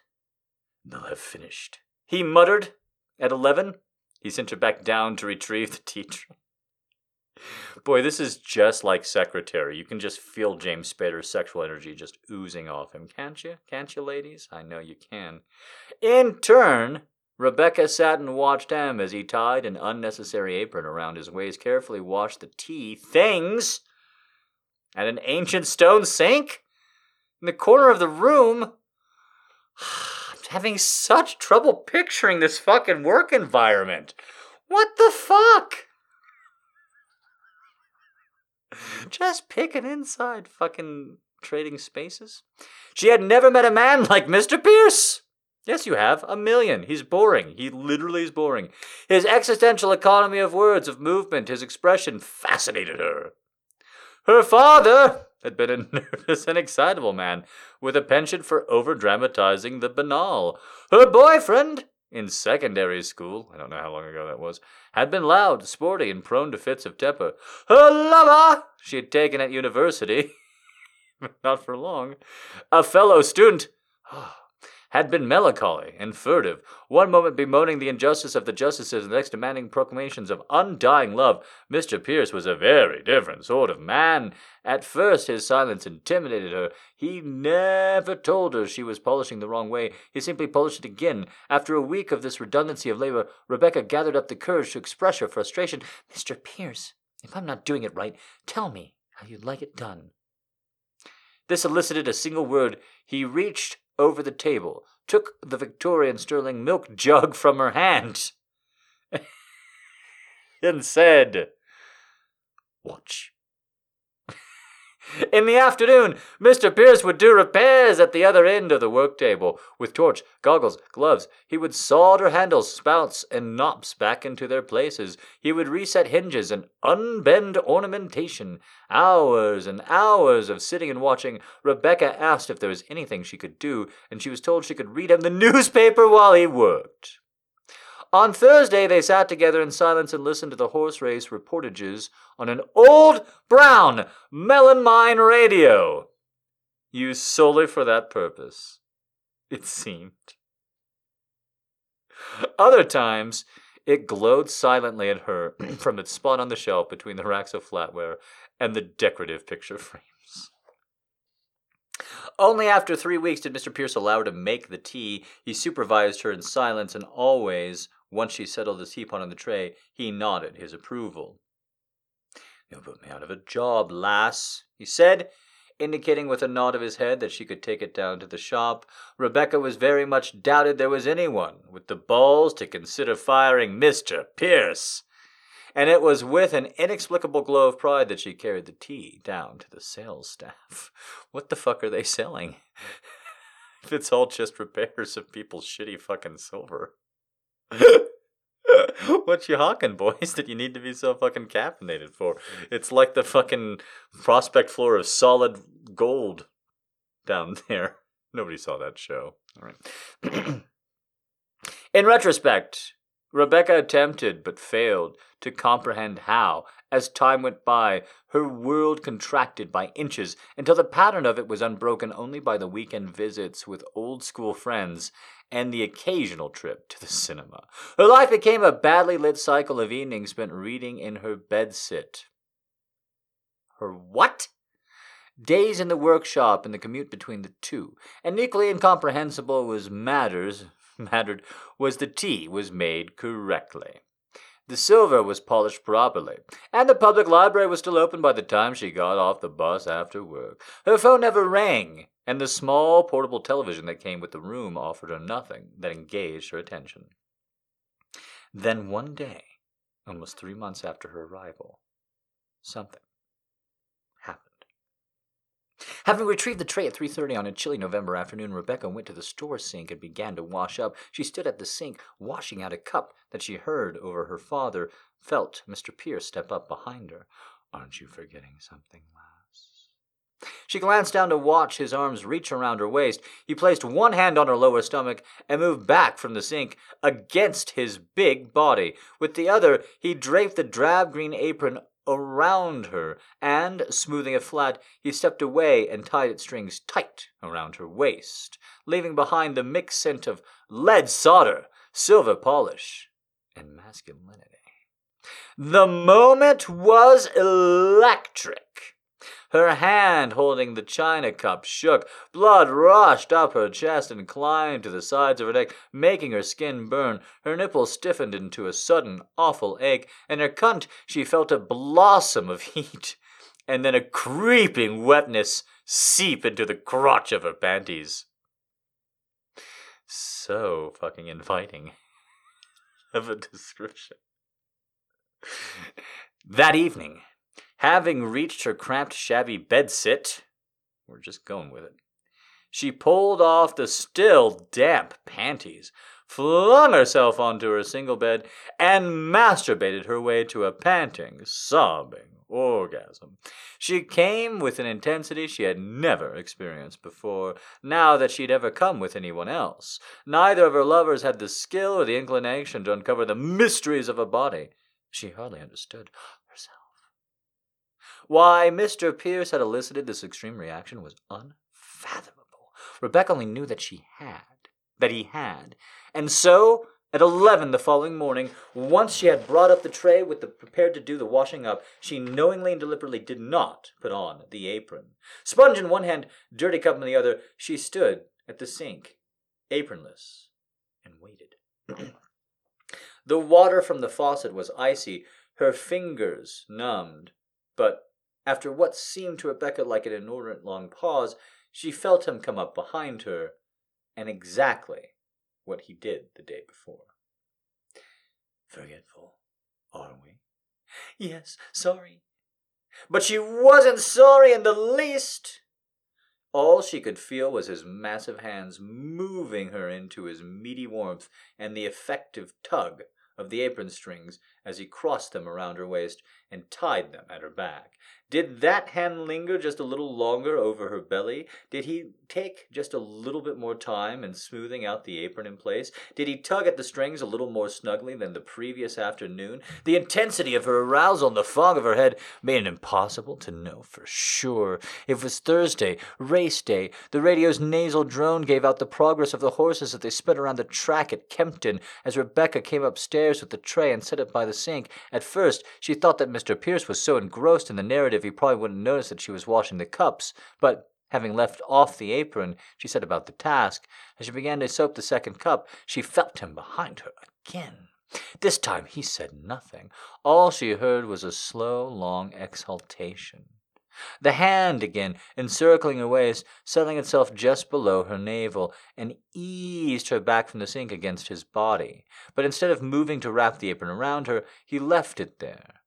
They'll have finished. He muttered. At 11, he sent her back down to retrieve the tea tray. Boy, this is just like Secretary. You can just feel James Spader's sexual energy just oozing off him, can't you? Can't you, ladies? I know you can. In turn, Rebecca sat and watched him as he tied an unnecessary apron around his waist, carefully washed the tea things at an ancient stone sink in the corner of the room. I'm having such trouble picturing this fucking work environment. What the fuck? Just picking inside fucking trading spaces. She had never met a man like Mr. Pierce. Yes, you have. A million. He's boring. He literally is boring. His existential economy of words, of movement, his expression fascinated her. Her father had been a nervous and excitable man, with a penchant for over dramatizing the banal. Her boyfriend, in secondary school, I don't know how long ago that was, had been loud, sporty, and prone to fits of temper. Her lover, she had taken at university, not for long, a fellow student, ah, had been melancholy and furtive, one moment bemoaning the injustice of the justices and the next demanding proclamations of undying love. Mr. Pierce was a very different sort of man. At first his silence intimidated her. He never told her she was polishing the wrong way. He simply polished it again. After a week of this redundancy of labor, Rebecca gathered up the courage to express her frustration. Mr. Pierce, if I'm not doing it right, tell me how you'd like it done. This elicited a single word. He reached over the table, took the Victorian Sterling milk jug from her hand, and said, Watch. In the afternoon, Mr. Pierce would do repairs at the other end of the work table. With torch, goggles, gloves, he would solder handles, spouts, and knops back into their places. He would reset hinges and unbend ornamentation. Hours and hours of sitting and watching. Rebecca asked if there was anything she could do, and she was told she could read him the newspaper while he worked. On Thursday, they sat together in silence and listened to the horse race reportages on an old brown melamine radio, used solely for that purpose, it seemed. Other times, it glowed silently at her from its spot on the shelf between the racks of flatware and the decorative picture frames. Only after three weeks did Mr. Pierce allow her to make the tea. He supervised her in silence, and always, once she settled the teapot on the tray, he nodded his approval. You'll put me out of a job, lass, he said, indicating with a nod of his head that she could take it down to the shop. Rebecca was very much doubted there was anyone with the balls to consider firing Mr. Pierce and it was with an inexplicable glow of pride that she carried the tea down to the sales staff. What the fuck are they selling? if it's all just repairs of people's shitty fucking silver. what you hawking, boys, that you need to be so fucking caffeinated for? It's like the fucking prospect floor of solid gold down there. Nobody saw that show. All right. In retrospect, Rebecca attempted but failed to comprehend how, as time went by, her world contracted by inches until the pattern of it was unbroken only by the weekend visits with old school friends and the occasional trip to the cinema. Her life became a badly lit cycle of evenings spent reading in her bedsit. Her what? Days in the workshop and the commute between the two. And equally incomprehensible was matters mattered was the tea was made correctly. The silver was polished properly, and the public library was still open by the time she got off the bus after work. Her phone never rang, and the small portable television that came with the room offered her nothing that engaged her attention. Then one day, almost three months after her arrival, something happened. Having retrieved the tray at 3:30 on a chilly November afternoon, Rebecca went to the store sink and began to wash up. She stood at the sink, washing out a cup that she heard over her father, felt Mr. Pierce step up behind her. Aren't you forgetting something, lass? She glanced down to watch his arms reach around her waist. He placed one hand on her lower stomach and moved back from the sink against his big body. With the other, he draped the drab green apron around her, and, smoothing it flat, he stepped away and tied its strings tight around her waist, leaving behind the mixed scent of lead solder, silver polish, and masculinity. The moment was electric. Her hand holding the china cup shook. Blood rushed up her chest and climbed to the sides of her neck, making her skin burn. Her nipples stiffened into a sudden, awful ache, and her cunt she felt a blossom of heat, and then a creeping wetness seep into the crotch of her panties. So fucking inviting of a description. That evening, Having reached her cramped, shabby bedsit, we're just going with it, She pulled off the still damp panties, flung herself onto her single bed, and masturbated her way to a panting, sobbing orgasm. She came with an intensity she had never experienced before, now that she'd ever come with anyone else. Neither of her lovers had the skill or the inclination to uncover the mysteries of a body she hardly understood. Why Mr. Pierce had elicited this extreme reaction was unfathomable. Rebecca only knew that she had, that he had. And so, at eleven the following morning, once she had brought up the tray with the prepared to do the washing up, she knowingly and deliberately did not put on the apron. Sponge in one hand, dirty cup in the other, she stood at the sink, apronless, and waited. the water from the faucet was icy, her fingers numbed, but after what seemed to Rebecca like an inordinate long pause, she felt him come up behind her, and exactly what he did the day before. Forgetful, are we? Yes, sorry. But she wasn't sorry in the least. All she could feel was his massive hands moving her into his meaty warmth and the effective tug of the apron strings as he crossed them around her waist and tied them at her back. Did that hand linger just a little longer over her belly? Did he take just a little bit more time in smoothing out the apron in place? Did he tug at the strings a little more snugly than the previous afternoon? The intensity of her arousal and the fog of her head made it impossible to know for sure. It was Thursday, race day. The radio's nasal drone gave out the progress of the horses as they sped around the track at Kempton as Rebecca came upstairs with the tray and set it by the sink. At first, she thought that Mr. Pierce was so engrossed in the narrative he probably wouldn't notice that she was washing the cups, but having left off the apron, she set about the task. As she began to soap the second cup, she felt him behind her again. This time he said nothing. All she heard was a slow, long exhaltation. The hand again, encircling her waist, settling itself just below her navel, and eased her back from the sink against his body. But instead of moving to wrap the apron around her, he left it there.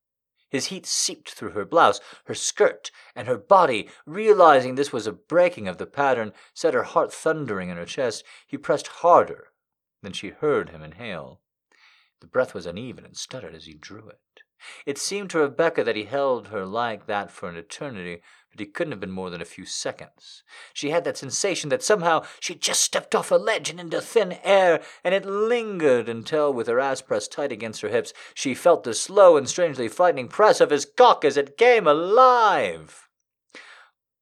His heat seeped through her blouse, her skirt, and her body. Realizing this was a breaking of the pattern, set her heart thundering in her chest, he pressed harder than she heard him inhale. The breath was uneven and stuttered as he drew it. It seemed to Rebecca that he held her like that for an eternity, but he couldn't have been more than a few seconds. She had that sensation that somehow she'd just stepped off a ledge and into thin air, and it lingered until, with her ass pressed tight against her hips, she felt the slow and strangely frightening press of his cock as it came alive.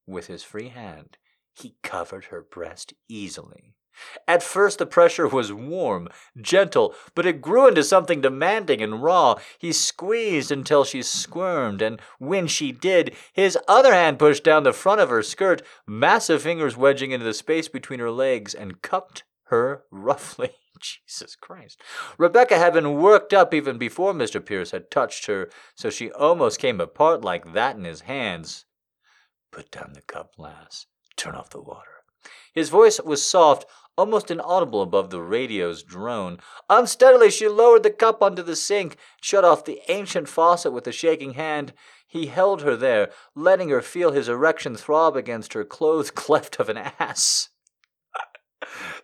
With his free hand, he covered her breast easily. At first, the pressure was warm, gentle, but it grew into something demanding and raw. He squeezed until she squirmed, and when she did, his other hand pushed down the front of her skirt, massive fingers wedging into the space between her legs, and cupped her roughly. Jesus Christ. Rebecca had been worked up even before Mr. Pierce had touched her, so she almost came apart like that in his hands. Put down the cup, lass. Turn off the water. His voice was soft, almost inaudible above the radio's drone. Unsteadily, she lowered the cup onto the sink, shut off the ancient faucet with a shaking hand. He held her there, letting her feel his erection throb against her clothed cleft of an ass.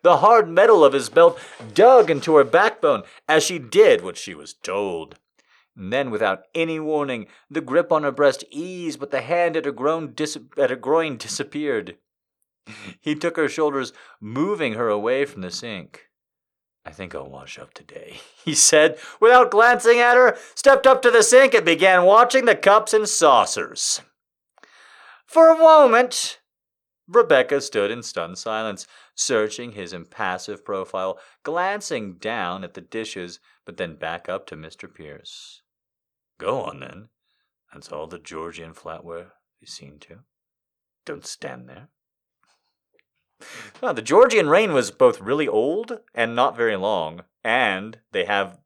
the hard metal of his belt dug into her backbone as she did what she was told. And then, without any warning, the grip on her breast eased, but the hand at her, dis- at her groin disappeared. He took her shoulders, moving her away from the sink. I think I'll wash up today, he said, without glancing at her, stepped up to the sink and began watching the cups and saucers. For a moment, Rebecca stood in stunned silence, searching his impassive profile, glancing down at the dishes, but then back up to Mr. Pierce. Go on, then. That's all the Georgian flatware you've seen to. Don't stand there. The Georgian reign was both really old and not very long, and they have.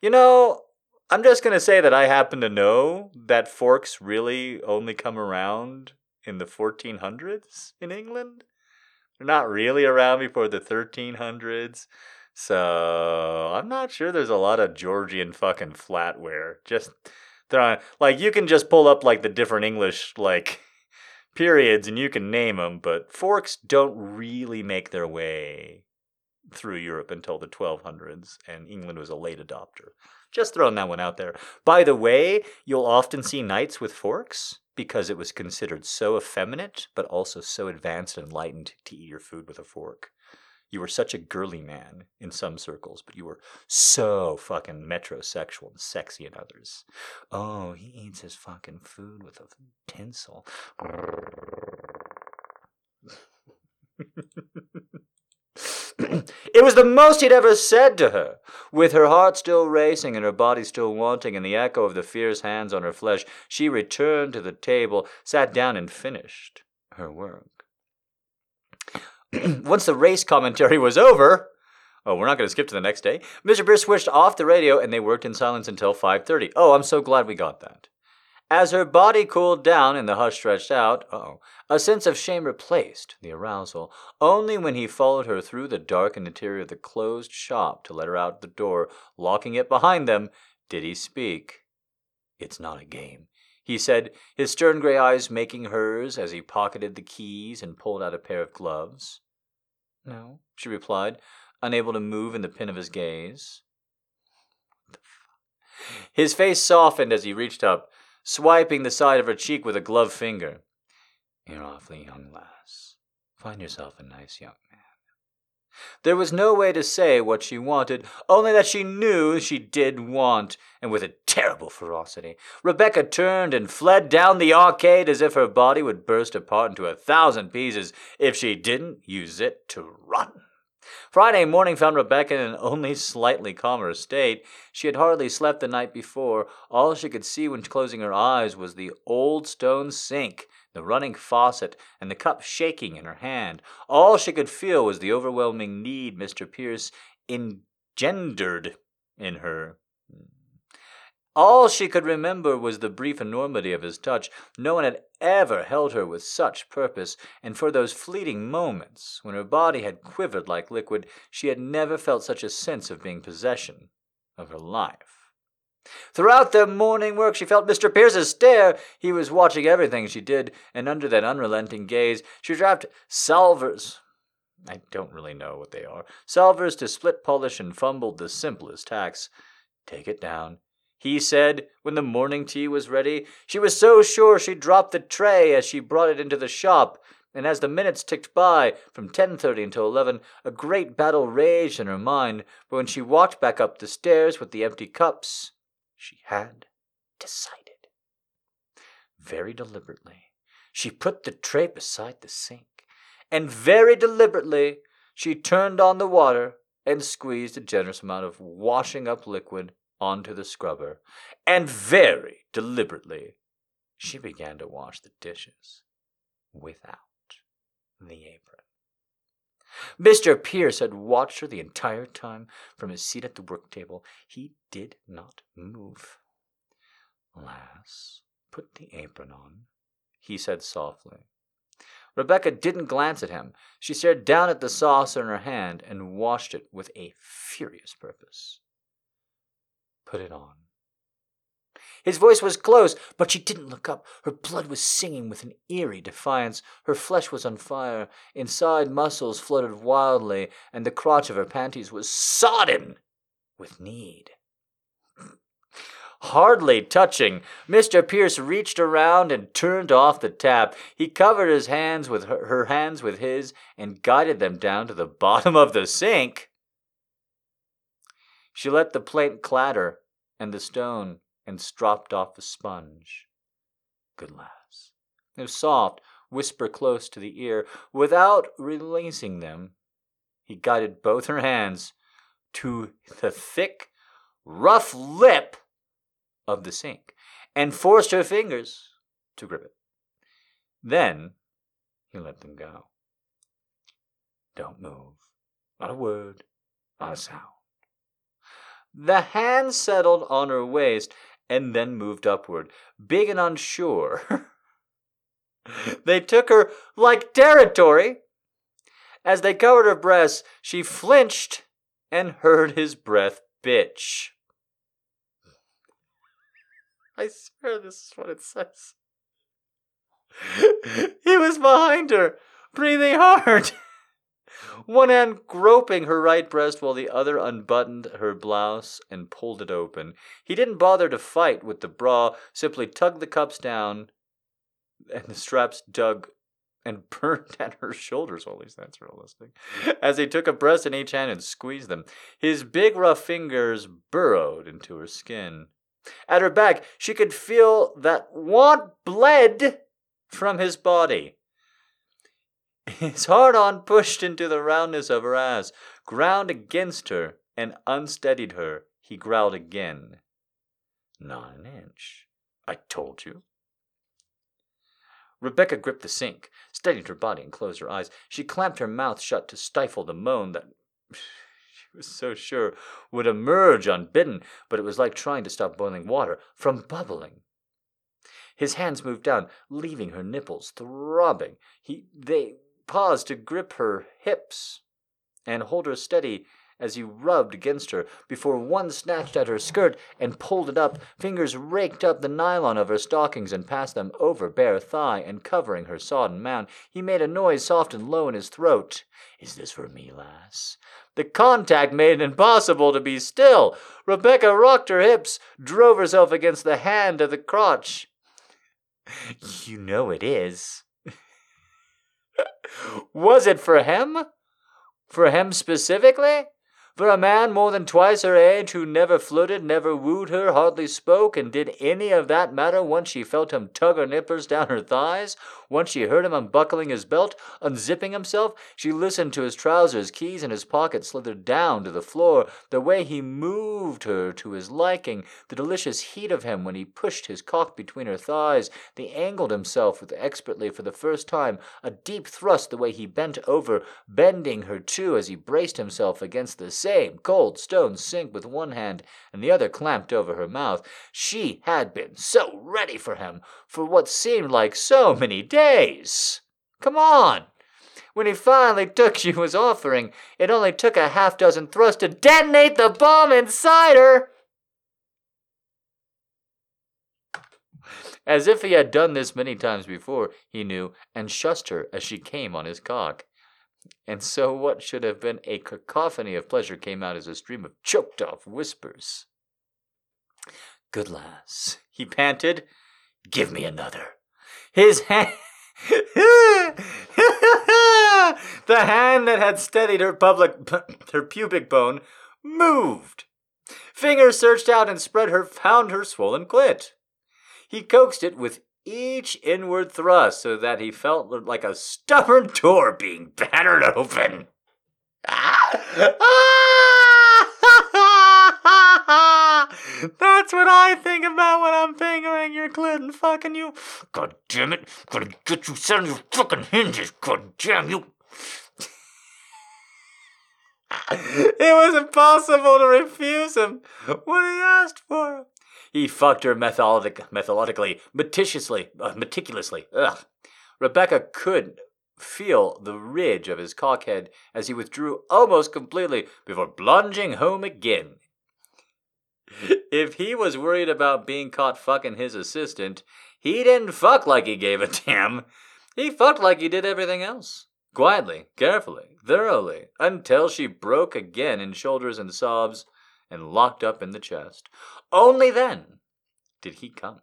You know, I'm just going to say that I happen to know that forks really only come around in the 1400s in England. They're not really around before the 1300s. So I'm not sure there's a lot of Georgian fucking flatware. Just like you can just pull up like the different English like periods, and you can name them, but forks don't really make their way through Europe until the 1200s, and England was a late adopter. Just throwing that one out there. By the way, you'll often see knights with forks because it was considered so effeminate, but also so advanced and enlightened to eat your food with a fork. You were such a girly man in some circles, but you were so fucking metrosexual and sexy in others. Oh, he eats his fucking food with a tinsel. it was the most he'd ever said to her. With her heart still racing and her body still wanting, and the echo of the fierce hands on her flesh, she returned to the table, sat down, and finished her work. Once the race commentary was over, oh, we're not going to skip to the next day. Mr. Pierce switched off the radio and they worked in silence until 5:30. Oh, I'm so glad we got that. As her body cooled down and the hush stretched out, oh, a sense of shame replaced the arousal. Only when he followed her through the darkened interior of the closed shop to let her out the door, locking it behind them, did he speak. It's not a game he said, his stern gray eyes making hers as he pocketed the keys and pulled out a pair of gloves. No, she replied, unable to move in the pin of his gaze. His face softened as he reached up, swiping the side of her cheek with a gloved finger. You're awfully young, lass. Find yourself a nice young there was no way to say what she wanted, only that she knew she did want, and with a terrible ferocity. Rebecca turned and fled down the arcade as if her body would burst apart into a thousand pieces if she didn't use it to run. Friday morning found Rebecca in an only slightly calmer state. She had hardly slept the night before. All she could see when closing her eyes was the old stone sink the running faucet, and the cup shaking in her hand. All she could feel was the overwhelming need Mr. Pierce engendered in her. All she could remember was the brief enormity of his touch. No one had ever held her with such purpose, and for those fleeting moments, when her body had quivered like liquid, she had never felt such a sense of being possession of her life. Throughout the morning work, she felt Mr. Pierce's stare. He was watching everything she did, and under that unrelenting gaze, she dropped salvers. I don't really know what they are. Salvers to split polish and fumbled the simplest tacks. Take it down, he said when the morning tea was ready. She was so sure she dropped the tray as she brought it into the shop and as the minutes ticked by, from 10.30 until 11, a great battle raged in her mind, but when she walked back up the stairs with the empty cups, she had decided. Very deliberately, she put the tray beside the sink, and very deliberately, she turned on the water and squeezed a generous amount of washing up liquid onto the scrubber, and very deliberately, she began to wash the dishes without the apron. Mr. Pierce had watched her the entire time from his seat at the work table. He did not move. Lass, put the apron on, he said softly. Rebecca didn't glance at him. She stared down at the saucer in her hand and washed it with a furious purpose. Put it on. His voice was close, but she didn't look up. Her blood was singing with an eerie defiance. Her flesh was on fire. Inside muscles fluttered wildly, and the crotch of her panties was sodden with need. Hardly touching, Mr. Pierce reached around and turned off the tap. He covered his hands with her, her hands with his and guided them down to the bottom of the sink. She let the plate clatter and the stone and stropped off the sponge. Good lass. Was soft, whisper close to the ear. Without releasing them, he guided both her hands to the thick, rough lip of the sink and forced her fingers to grip it. Then he let them go. Don't move. Not a word, not a sound. The hand settled on her waist and then moved upward, big and unsure. they took her like territory. As they covered her breasts, she flinched and heard his breath bitch. I swear this is what it says. he was behind her, breathing hard. One hand groping her right breast while the other unbuttoned her blouse and pulled it open. He didn't bother to fight with the bra, simply tugged the cups down, and the straps dug and burned at her shoulders. Well, at least that's realistic. As he took a breast in each hand and squeezed them, his big rough fingers burrowed into her skin. At her back, she could feel that want bled from his body. His hard on pushed into the roundness of her ass, ground against her, and unsteadied her. He growled again. Not an inch. I told you. Rebecca gripped the sink, steadied her body, and closed her eyes. She clamped her mouth shut to stifle the moan that she was so sure would emerge unbidden, but it was like trying to stop boiling water from bubbling. His hands moved down, leaving her nipples throbbing. He they paused to grip her hips and hold her steady as he rubbed against her, before one snatched at her skirt and pulled it up, fingers raked up the nylon of her stockings and passed them over bare thigh and covering her sodden mound. He made a noise soft and low in his throat. Is this for me, lass? The contact made it impossible to be still. Rebecca rocked her hips, drove herself against the hand of the crotch. You know it is. Was it for him? For him specifically? For a man more than twice her age who never flirted, never wooed her, hardly spoke, and did any of that matter once she felt him tug her nippers down her thighs, once she heard him unbuckling his belt, unzipping himself, she listened to his trousers, keys in his pocket slithered down to the floor, the way he moved her to his liking, the delicious heat of him when he pushed his cock between her thighs, the angled himself with expertly for the first time, a deep thrust the way he bent over, bending her too as he braced himself against the same cold stone sink with one hand and the other clamped over her mouth. She had been so ready for him for what seemed like so many days. Come on! When he finally took she was offering, it only took a half dozen thrusts to detonate the bomb inside her. As if he had done this many times before, he knew, and shushed her as she came on his cock. And so what should have been a cacophony of pleasure came out as a stream of choked off whispers. Good lass, he panted. Give me another. His hand. the hand that had steadied her public her pubic bone moved. Fingers searched out and spread her found her swollen clit. He coaxed it with each inward thrust so that he felt like a stubborn door being battered open. That's what I think about when I'm fingering your clit and fucking you. God damn it. Gotta get you set on your fucking hinges. God damn you. it was impossible to refuse him what he asked for. He fucked her methodic, methodically, meticulously, uh, meticulously. Ugh. Rebecca could feel the ridge of his cockhead as he withdrew almost completely before plunging home again. If he was worried about being caught fucking his assistant, he didn't fuck like he gave a damn. He fucked like he did everything else. Quietly, carefully, thoroughly, until she broke again in shoulders and sobs and locked up in the chest. Only then did he come.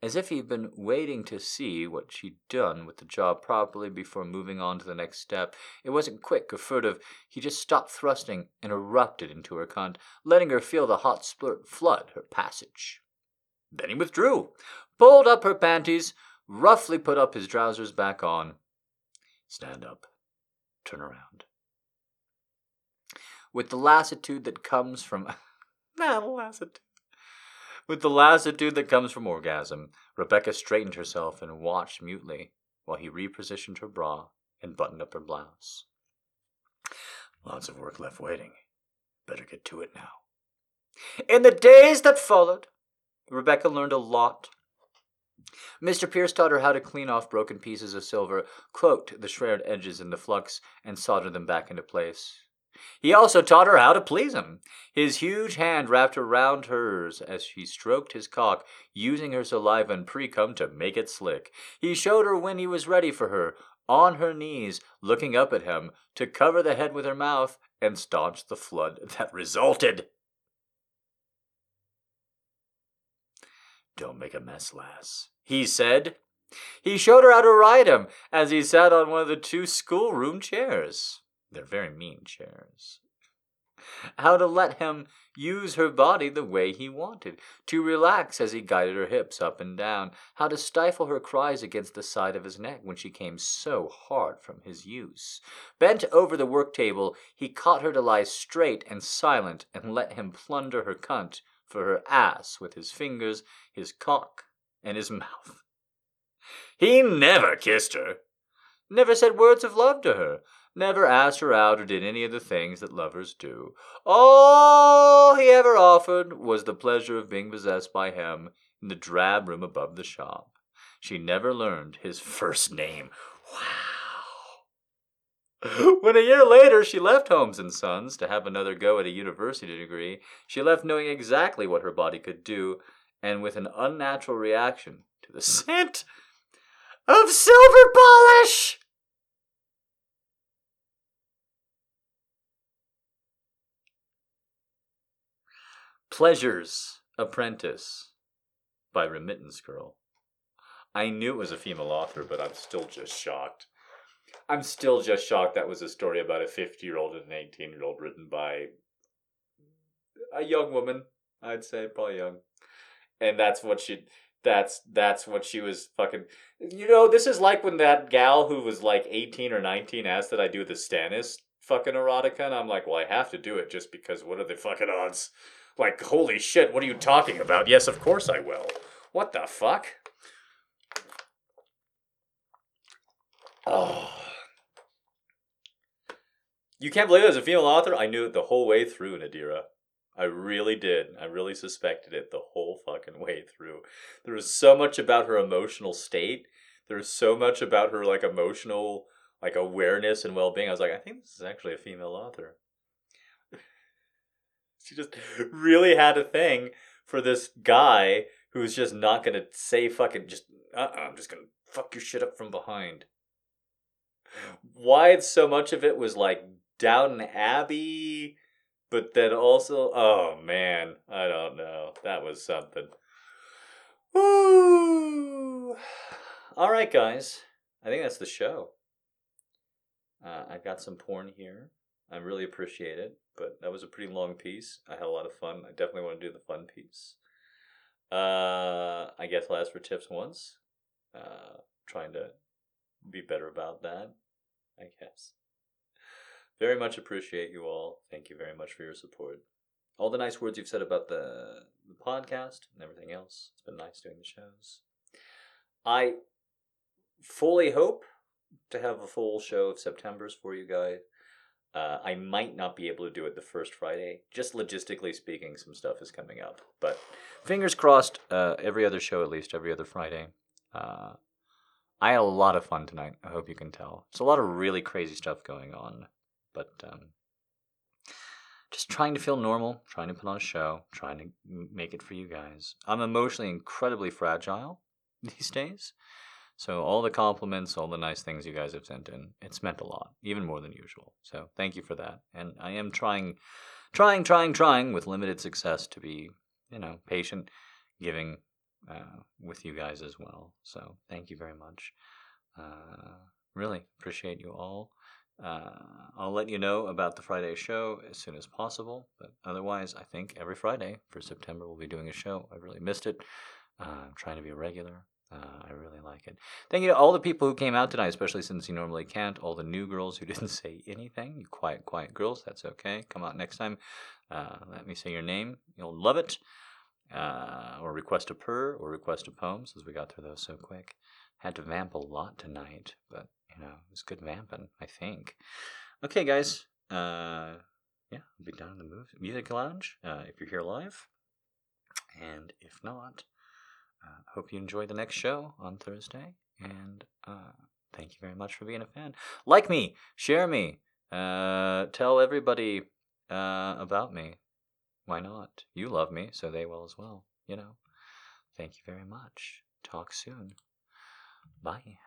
As if he'd been waiting to see what she'd done with the job properly before moving on to the next step. It wasn't quick or furtive. He just stopped thrusting and erupted into her cunt, letting her feel the hot splurt flood her passage. Then he withdrew, pulled up her panties, roughly put up his trousers back on. Stand up. Turn around. With the lassitude that comes from. Not lassitude. With the lassitude that comes from orgasm, Rebecca straightened herself and watched mutely while he repositioned her bra and buttoned up her blouse. Lots of work left waiting. Better get to it now. In the days that followed, Rebecca learned a lot. Mr. Pierce taught her how to clean off broken pieces of silver, cloaked the shredded edges in the flux, and soldered them back into place. He also taught her how to please him. His huge hand wrapped around hers as she stroked his cock, using her saliva and precum to make it slick. He showed her when he was ready for her, on her knees, looking up at him, to cover the head with her mouth and staunch the flood that resulted. Don't make a mess, lass, he said. He showed her how to ride him as he sat on one of the two schoolroom chairs. They're very mean chairs. How to let him use her body the way he wanted, to relax as he guided her hips up and down, how to stifle her cries against the side of his neck when she came so hard from his use. Bent over the work table, he caught her to lie straight and silent and let him plunder her cunt for her ass with his fingers, his cock, and his mouth. He never kissed her, never said words of love to her, never asked her out or did any of the things that lovers do. All he ever offered was the pleasure of being possessed by him in the drab room above the shop. She never learned his first name. Wow. When a year later she left Holmes and Sons to have another go at a university degree, she left knowing exactly what her body could do and with an unnatural reaction to the scent of silver polish. Pleasure's Apprentice by Remittance Girl. I knew it was a female author, but I'm still just shocked. I'm still just shocked that was a story about a 50 year old and an 18 year old written by a young woman, I'd say, probably young. And that's what she. That's that's what she was fucking. You know, this is like when that gal who was like eighteen or nineteen asked that I do the Stannis fucking erotica, and I'm like, well, I have to do it just because. What are the fucking odds? Like, holy shit, what are you talking about? Yes, of course I will. What the fuck? Oh. You can't believe it a female author? I knew it the whole way through, Nadira. I really did. I really suspected it the whole fucking way through. There was so much about her emotional state. There was so much about her like emotional like awareness and well being. I was like, I think this is actually a female author. She just really had a thing for this guy who's just not gonna say fucking just uh uh-uh, I'm just gonna fuck your shit up from behind. Why so much of it was like Downton Abbey, but then also oh man, I don't know. That was something. Woo! All right, guys. I think that's the show. Uh, I've got some porn here. I really appreciate it, but that was a pretty long piece. I had a lot of fun. I definitely want to do the fun piece. Uh, I guess I'll ask for tips once. Uh, trying to be better about that, I guess. Very much appreciate you all. Thank you very much for your support. All the nice words you've said about the, the podcast and everything else. It's been nice doing the shows. I fully hope to have a full show of September's for you guys. Uh, I might not be able to do it the first Friday. Just logistically speaking, some stuff is coming up. But fingers crossed, uh, every other show, at least every other Friday. Uh, I had a lot of fun tonight. I hope you can tell. It's a lot of really crazy stuff going on. But um, just trying to feel normal, trying to put on a show, trying to make it for you guys. I'm emotionally incredibly fragile these days. So all the compliments, all the nice things you guys have sent in, it's meant a lot, even more than usual. So thank you for that. And I am trying, trying, trying, trying with limited success to be, you know, patient, giving uh, with you guys as well. So thank you very much. Uh, really appreciate you all. Uh, I'll let you know about the Friday show as soon as possible. But otherwise, I think every Friday for September we'll be doing a show. I really missed it. Uh, I'm trying to be a regular. Uh, I really like it. Thank you to all the people who came out tonight, especially since you normally can't. All the new girls who didn't say anything. You quiet, quiet girls. That's okay. Come out next time. Uh, let me say your name. You'll love it. Uh, or request a purr or request a poem, since we got through those so quick. Had to vamp a lot tonight, but you know it was good vamping. I think. Okay, guys. Uh, yeah, I'll be down in the music lounge uh, if you're here live, and if not. Uh, hope you enjoy the next show on Thursday. And uh, thank you very much for being a fan. Like me, share me, Uh, tell everybody uh, about me. Why not? You love me, so they will as well. You know. Thank you very much. Talk soon. Bye.